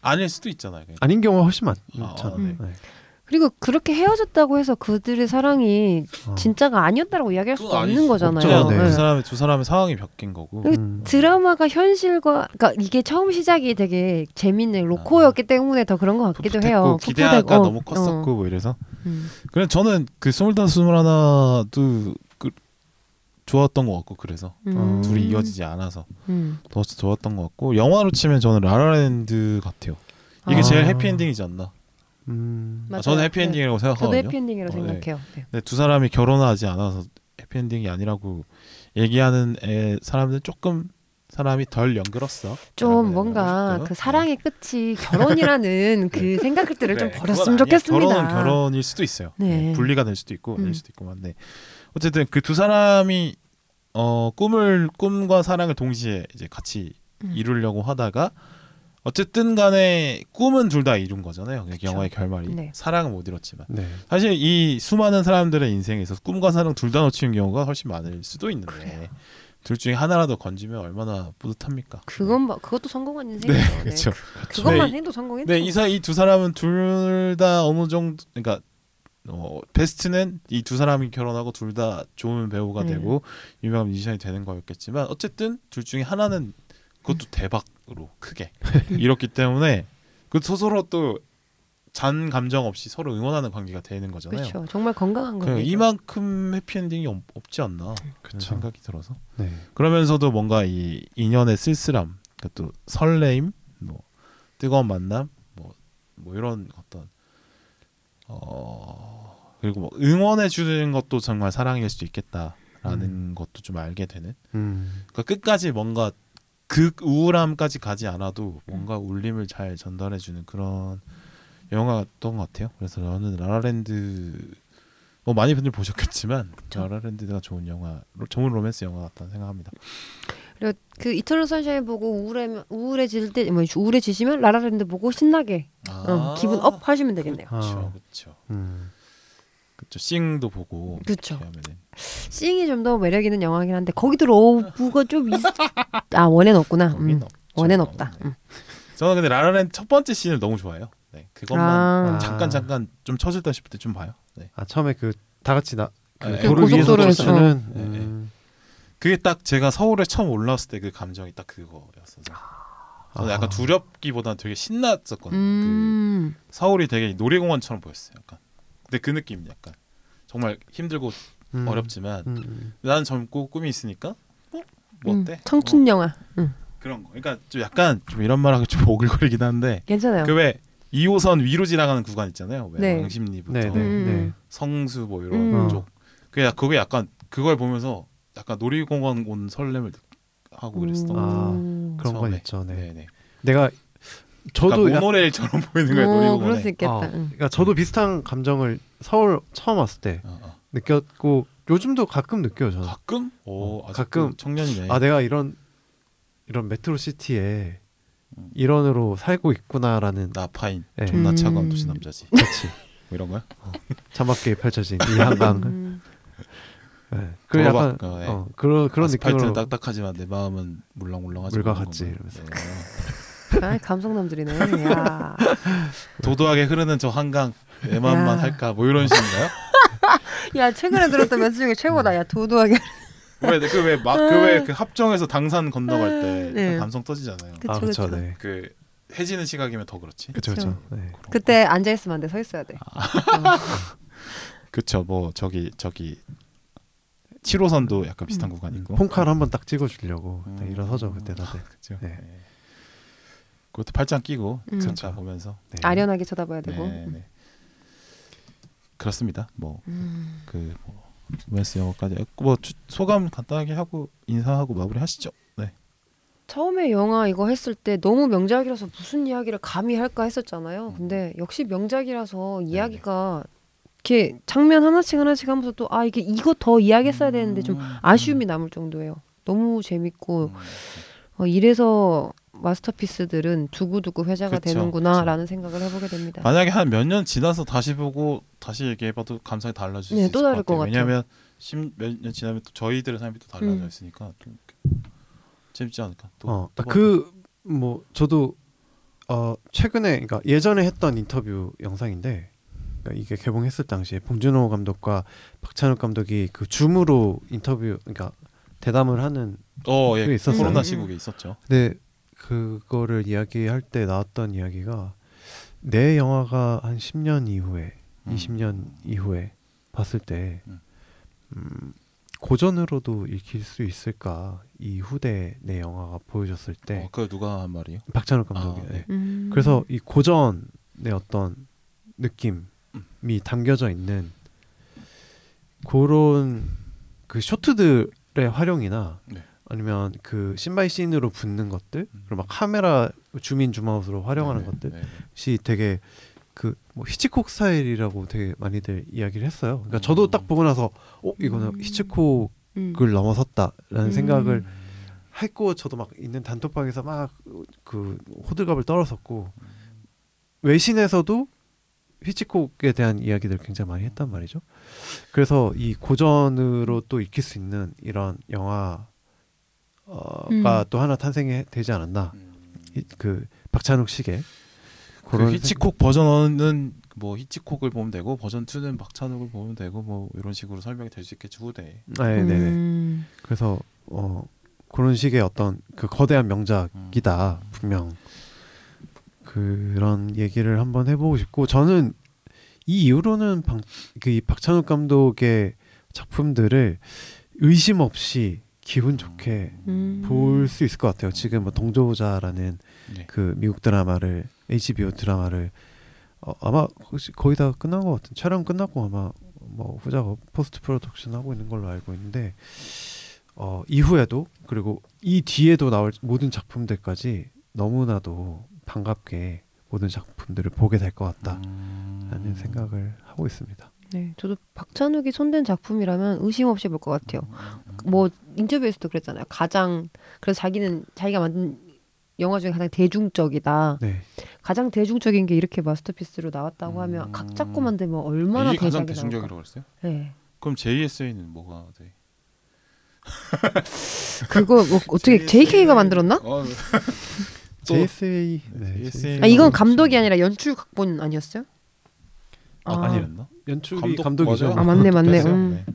아닐 수도 있잖아요. 그러니까. 아닌 경우가 훨씬 아, 많잖아요. 네. 네. 그리고 그렇게 헤어졌다고 해서 그들의 사랑이 어. 진짜가 아니었다라고 이야기할 수도 없는. 거잖아요. 그냥 네. 두 사람의 두 사람의 상황이 바뀐 거고. 그리고 음. 드라마가 현실과 그러니까 이게 처음 시작이 되게 재밌는 로코였기 때문에 더 그런 것 같기도 해요. 풋풋했고 기대가 풋풋하고. 너무 컸었고 어. 뭐 이래서. 음. 그래 저는 그 스물다섯 스물하나도 그 좋았던 것 같고 그래서 음. 둘이 이어지지 않아서 음. 더 좋았던 것 같고 영화로 치면 저는 라라랜드 같아요. 이게 아. 제일 해피엔딩이지 않나. 음. 아, 맞아요. 저는 네. 해피엔딩이라고 저도 생각하거든요. 해피엔딩이라고 어, 네. 생각해요. 네. 근데 두 사람이 결혼하지 않아서 해피엔딩이 아니라고 얘기하는 애, 사람들은 조금 사람이 덜 연그렀어. 좀 뭔가. 그 사랑의 끝이 결혼이라는 그 생각들을 그래, 좀 그건 버렸으면. 좋겠습니다. 결혼은 결혼일 수도 있어요. 네. 분리가 될 수도 있고 음. 될 수도 있고 한데 어쨌든 그 두 사람이 어 꿈을 꿈과 사랑을 동시에 이제 같이 음. 이루려고 하다가 어쨌든 간에 꿈은 둘 다 이룬 거잖아요. 그러니까 영화의 결말이 네. 사랑은 못 이뤘지만 네. 사실 이 수많은 사람들의 인생에 있어서 꿈과 사랑 둘 다 놓치는 경우가 훨씬 많을 수도 있는데 둘 중에 하나라도 건지면 얼마나 뿌듯합니까? 그건 뭐- 그것도 성공한 인생이죠. 네, 그렇죠. 그 것만 네, 해도 성공했죠. 네, 이사 이 두 사람은 둘 다 어느 정도 그러니까 어, 베스트는 이 두 사람이 결혼하고 둘 다 좋은 배우가 네. 되고 유명한 뮤지션이 되는 거였겠지만 어쨌든 둘 중에 하나는 그것도 대박 으로 크게 이렇기 때문에 그 서로 또 잔 감정 없이 서로 응원하는 관계가 되는 거잖아요. 그렇죠. 정말 건강한 그 거죠. 이만큼 해피엔딩이 없, 없지 않나 그런. 생각이 들어서 네. 그러면서도 뭔가 이 인연의 쓸쓸함, 그또 설레임, 뭐 뜨거운 만남, 뭐, 뭐 이런 어떤 어 그리고 뭐 응원해 주는 것도 정말 사랑일 수도 있겠다라는 것도 좀 알게 되는. 음. 그러니까 끝까지 뭔가 극 우울함까지 가지 않아도 뭔가 울림을 잘 전달해 주는 그런 영화였던 것 같아요. 그래서 저는 라라랜드 뭐 많이 분들 보셨겠지만 라라랜드가 좋은 영화, 좋은 로맨스 영화 같다는 생각합니다. 그리고 그 이터널 선샤인 보고 우울해 우울해질 때 뭐 우울해지시면 라라랜드 보고 신나게 어, 기분 up 하시면 되겠네요. 그렇죠, 아. 그렇죠, 음. 그렇죠. 싱도 보고 하면은 싱이 좀 더 매력 있는 영화긴 한데 거기도 love가 좀 있... 아 원엔 없구나. 음. 원엔 없다. 네. 음. 저는 근데 라라랜드 첫 번째 씬을 너무 좋아해요. 네, 그것만 아. 잠깐 잠깐 좀 처진다 싶을 때 좀 봐요. 네. 아 처음에 그 다 같이 나 그 네, 도로 위에서 고속도로에서. 춤추는 네, 네. 음. 그게 딱 제가 서울에 처음 올라왔을 때 그 감정이 딱 그거였어서 저는 약간 아. 두렵기보다는 되게 신났었거든요. 음. 그 서울이 되게 놀이공원처럼 보였어요. 약간. 근데 그 느낌 약간 정말 힘들고 음. 어렵지만 음, 음. 나는 젊고 꿈이 있으니까 뭐, 뭐 음, 어때? 청춘 뭐 영화. 음. 그런 거. 그러니까 좀 약간 좀 이런 말하기 좀 오글거리긴 한데 괜찮아요. 그왜 2호선 위로 지나가는 구간 있잖아요. 왜 네. 왕십리부터 네, 네, 음. 네. 성수 뭐 이런 음. 쪽. 그게 그게 약간 그걸 보면서 약간 놀이공원 온 설렘을 느- 하고 그랬어. 아, 음. 그런 건. 있죠. 네. 네네. 내가 저도 약, 모노레일처럼 보이는 거예요 어, 그럴 놀이공원에. 수 있겠다. 아, 응. 그러니까 저도 비슷한 감정을 서울 처음 왔을 때 어, 어. 느꼈고 요즘도 가끔 느껴요. 저는. 가끔? 오, 아직도 가끔. 청년이네. 아 내가 이런 이런 메트로 시티에 음. 일원으로 살고 있구나라는 나파인 네. 존나 음. 차가운 도시 남자지. 그렇지 뭐 이런 거야? 차갑게 펼쳐진 이 한강. 음. 네. 그 약간 어, 네. 어, 그런 그런 느낌으로 딱딱하지만 내 마음은 물렁물렁하지. 물과 같지? 이러면서. 네. 아, 감성남들이네. 야. 도도하게 흐르는 저 한강 내 마음만 야. 할까? 뭐 이런 식인가요? 야 최근에 들었던 멘트 중에 최고다. 야 도도하게. 왜그왜막그왜 그 합정에서 당산 건너갈 때 네. 그 감성 터지잖아요. 그쵸, 아 그렇죠. 네. 그 해지는 시각이면 더 그렇지. 그렇죠. 그렇죠. 네. 그때 앉아 있으면 안 돼. 서 있어야 돼. 그쵸 뭐 저기 저기 7호선도 약간 비슷한 구간이고. 폰카를 한번 딱 찍어 주려고 딱 음. 일어서죠 그때 다들. 그죠. 네. 네. 그것도 팔짱 끼고 음. 그차 보면서. 네. 아련하게 쳐다봐야 되고. 네, 네. 그렇습니다. 뭐 음. 그 뭐, 로맨스 영화까지 했고 뭐 주- 소감 간단하게 하고 인사하고 마무리 하시죠. 네. 처음에 영화 이거 했을 때 너무 명작이라서 무슨 이야기를 감히 할까 했었잖아요. 근데 역시 명작이라서 이야기가 이렇게 장면 하나씩 하나씩 하면서 또 아 이게 이거 더 이야기했어야 되는데 좀 아쉬움이 남을 정도예요. 너무 재밌고 음. 어, 이래서 마스터피스들은 두고두고 회자가 그쵸, 되는구나라는 생각을 해보게 됩니다. 만약에 한 몇 년 지나서 다시 보고 다시 얘기해봐도 감상이 달라질 네, 수 있을 또 다를 것것 같아요. 같아요. 왜냐하면 몇 년 지나면 또 저희들의 삶이 또 달라져 음. 있으니까 좀 재밌지 않을까. 또, 어, 또 봐도. 그뭐 저도 어 최근에 그러니까 예전에 했던 인터뷰 영상인데 그러니까 이게 개봉했을 당시에 봉준호 감독과 박찬욱 감독이 그 줌으로 인터뷰 그러니까 대담을 하는 어, 예, 있었어요. 코로나 음. 시국에 있었죠. 근데 그거를 이야기할 때 나왔던 이야기가 내 영화가 한 10년 이후에 음. 20년 이후에 봤을 때 음. 음, 고전으로도 읽힐 수 있을까 이 후대 내 영화가 보여줬을 때 어, 그 누가 한 말이요? 박찬욱 감독이 아, 네. 음. 그래서 이 고전의 어떤 느낌이 음. 담겨져 있는 그런 그 쇼트들의 활용이나 네. 아니면 그 신바이 씬으로 붙는 것들 음. 그리고 막 카메라 줌인 줌아웃으로 활용하는 네, 것들이 네, 네. 되게 그 뭐 히치콕 스타일이라고 되게 많이들 이야기를 했어요. 그러니까 음. 저도 딱 보고 나서 어 이거는 음. 히치콕을 음. 넘어섰다라는 음. 생각을 했고 저도 막 있는 단톡방에서 막 그 호들갑을 떨었었고 외신에서도 히치콕에 대한 이야기들 굉장히 많이 했단 말이죠. 그래서 이 고전으로 또 익힐 수 있는 이런 영화 가 음. 또 하나 탄생이 되지 않았나. 이- 그 박찬욱 식의 그 히치콕 버전은 뭐 히치콕을 보면 되고 버전 2는 박찬욱을 보면 되고 뭐 이런 식으로 설명이 될 수 있겠죠 후대에. 생- 네, 네, 네. 음. 그래서 어 그런 식의 어떤 그 거대한 명작이다 분명 그런 얘기를 한번 해보고 싶고 저는 이 이후로는 방, 그이 박찬욱 감독의 작품들을 의심 없이 기분 좋게 음. 볼수 있을 것 같아요. 지금 뭐 동조자라는 네. 그 미국 드라마를 HBO 드라마를 어, 아마 혹시 거의 다 끝난 것 같은 촬영 끝났고 아마 뭐 후작업 post production 하고 있는 걸로 알고 있는데 어, 이후에도 그리고 이 뒤에도 나올 모든 작품들까지 너무나도 반갑게 모든 작품들을 보게 될 것 같다라는 음. 생각을 하고 있습니다. 네, 저도 박찬욱이 손댄 작품이라면 의심 없이 볼 것 같아요. 음. 뭐 인터뷰에서도 그랬잖아요. 가장 그래서 자기는 자기가 만든 영화 중에 가장 대중적이다. 네, 가장 대중적인 게 이렇게 마스터피스로 나왔다고 하면 음. 각 잡고 만들면 얼마나 이게 가장 대작이 대중적이라고. 그랬어요? 네. 그럼 JSA는 뭐가 돼? 그거 뭐 어떻게 JK가 만들었나? 어, 또- JSA 네, JSA 아 이건 감독이 아니라 연출 각본 아니었어요? 아, 아. 아니랬나? 연출이 감독 감독이죠. 맞아요? 아 맞네 맞네. 음. 네.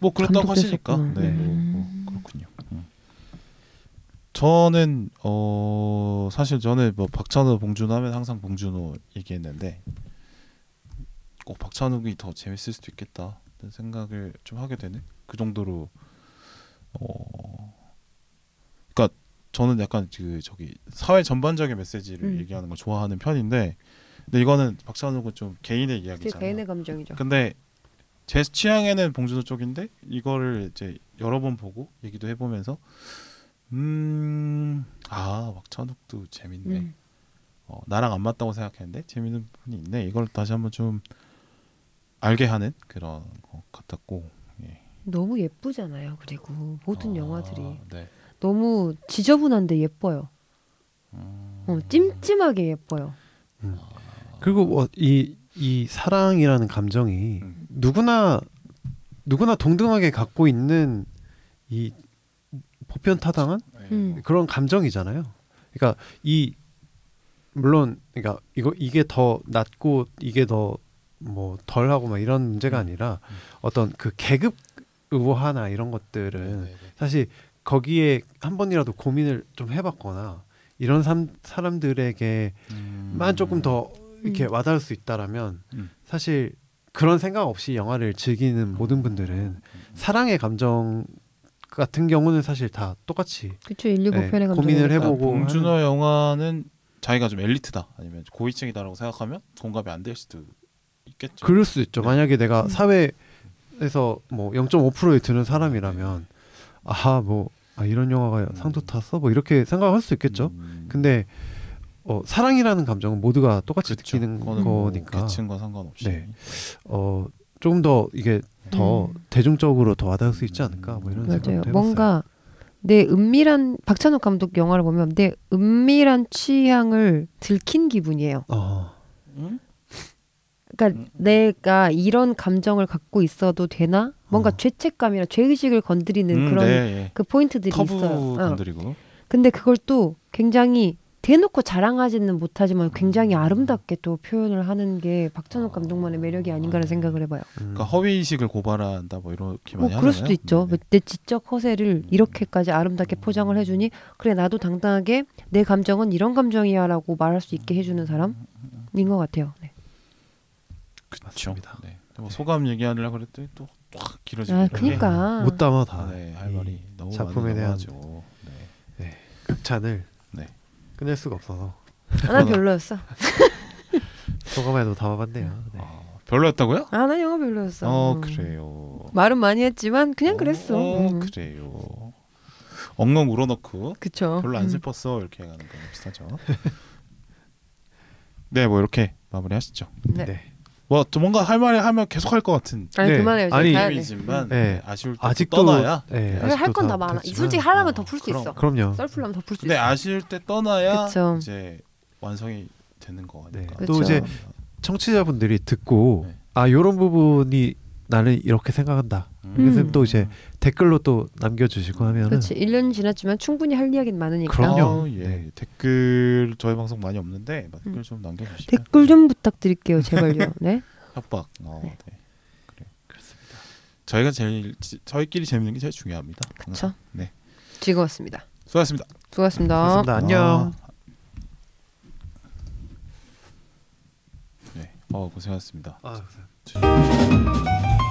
뭐 그렇다고 감독 하시니까. 네, 뭐, 음. 뭐 그렇군요. 음. 저는 어 사실 저는 뭐 박찬호 봉준호 하면 항상 봉준호 얘기했는데 꼭 박찬욱이 더 재밌을 수도 있겠다 는 생각을 좀 하게 되는 그 정도로 어 그러니까 저는 약간 그 저기 사회 전반적인 메시지를 음. 얘기하는 걸 좋아하는 편인데 근데 이거는 박찬욱은 좀 개인의 제 이야기잖아요. 개인의 감정이죠. 근데 제 취향에는 봉준호 쪽인데 이거를 이제 여러 번 보고 얘기도 해보면서 음아 박찬욱도 재밌네 음. 어, 나랑 안 맞다고 생각했는데 재밌는 부분이 있네 이걸 다시 한번 좀 알게 하는 그런 것 같았고 예. 너무 예쁘잖아요. 그리고 모든 아, 영화들이 네. 너무 지저분한데 예뻐요. 음, 어, 찜찜하게 예뻐요. 그리고 뭐이이 사랑이라는 감정이 음. 누구나 누구나 동등하게 갖고 있는 이 보편 타당한 네. 음. 그런 감정이잖아요. 그러니까 이 물론 그러니까 이거 이게 더 낫고 이게 더 뭐 덜하고 막 이런 문제가 아니라 어떤 그 계급 의호화나 이런 것들은 네, 네, 네. 사실 거기에 한 번이라도 고민을 좀 해봤거나 이런 삼, 사람들에게만 음. 조금 더 이렇게 음. 와닿을 수 있다라면 음. 사실 그런 생각 없이 영화를 즐기는 모든 분들은 사랑의 감정 같은 경우는 사실 다 똑같이 그쵸 인류 네, 보편의 감정. 고민을 그러니까 해보고 봉준호 영화는 자기가 좀 엘리트다 아니면 고위층이다라고 생각하면 공감이 안 될 수도 있겠죠. 그럴 수 있죠. 네. 만약에 내가 음. 사회에서 뭐 0.5%에 드는 사람이라면 아하 뭐 아, 이런 영화가 음. 상도 탔어 뭐 이렇게 생각할 수 있겠죠. 음, 근데 어, 사랑이라는 감정은 모두가 똑같이 그쵸. 느끼는 그거는 뭐 거니까 계층과 상관없이 네. 어, 조금 더 이게 더 음. 대중적으로 더 와닿을 수 있지 않을까 뭐 이런 맞아요. 생각도 해봤어요. 뭔가 내 은밀한 박찬욱 감독 영화를 보면 내 은밀한 취향을 들킨 기분이에요. 어, 음? 그러니까 음. 내가 이런 감정을 갖고 있어도 되나? 뭔가 어. 죄책감이나 죄의식을 건드리는 음, 그런 네, 예. 그 포인트들이 있어요. 어. 건드리고 근데 그걸 또 굉장히 대놓고 자랑하지는 못하지만 굉장히 아름답게 또 표현을 하는 게 박찬욱 감독만의 매력이 아닌가라는 생각을 해봐요. 음. 그러니까 허위 의식을 고발한다 뭐 이렇게 많이 뭐 그럴 하잖아요. 수도 있죠. 네. 내 지적 허세를 이렇게까지 아름답게 포장을 해주니 그래 나도 당당하게 내 감정은 이런 감정이야라고 말할 수 있게 해주는 사람인 것 같아요. 네. 그렇죠. 네. 뭐 소감 얘기하려고 그랬더니 또 쫙 길어지고 아. 그러니까 못 담아 아, 다 네, 할 말이 너무 작품에 많은 대한 영화죠. 네. 극찬을 네. 끝낼 수가 없어서 아, 난 별로였어. 소감에도 담아봤네요. 네. 아, 별로였다고요? 아 난 영화 별로였어. 어 음. 그래요. 말은 많이 했지만 그냥 그랬어. 어, 음. 그래요. 엉엉 울어놓고 그쵸. 별로 안 음. 슬펐어 이렇게 가는 거랑 비슷하죠. 네, 뭐 이렇게 마무리하시죠. 네. 네. 뭐또 뭔가 할 말이 하면 계속 할 것 같은 아니 네. 그만해요. 아니, 아니, 가야 돼. 이미지만 네. 아쉬울 때 아직도 떠나야. 네, 할 아직도 건다다 많아. 됐지만, 솔직히 하려면 어, 더풀 수. 있어. 그럼요. 썰풀라면 더 풀수 근데 있어. 아쉬울 때 떠나야 그쵸. 이제 완성이 되는 거 네. 아닐까. 또 그쵸. 이제 청취자분들이 듣고 네. 아 요런 부분이 나는 이렇게 생각한다. 그래서 음. 또 이제 댓글로 또 남겨주시고 하면은 그렇지. 1년 지났지만 충분히 할 이야기는 많으니까. 그럼요. 어, 예. 네. 댓글 저희 방송 많이 없는데 댓글 음. 좀 남겨주시면 댓글 좀 부탁드릴게요, 제발요. 네. 협박. 어, 네. 네. 그래. 그렇습니다. 저희가 제일 지- 저희끼리 재밌는 게 제일 중요합니다. 그쵸. 네. 즐거웠습니다. 수고하셨습니다. 수고하셨습니다. 안녕. 아. 네. 어 고생하셨습니다. 아, Podcast.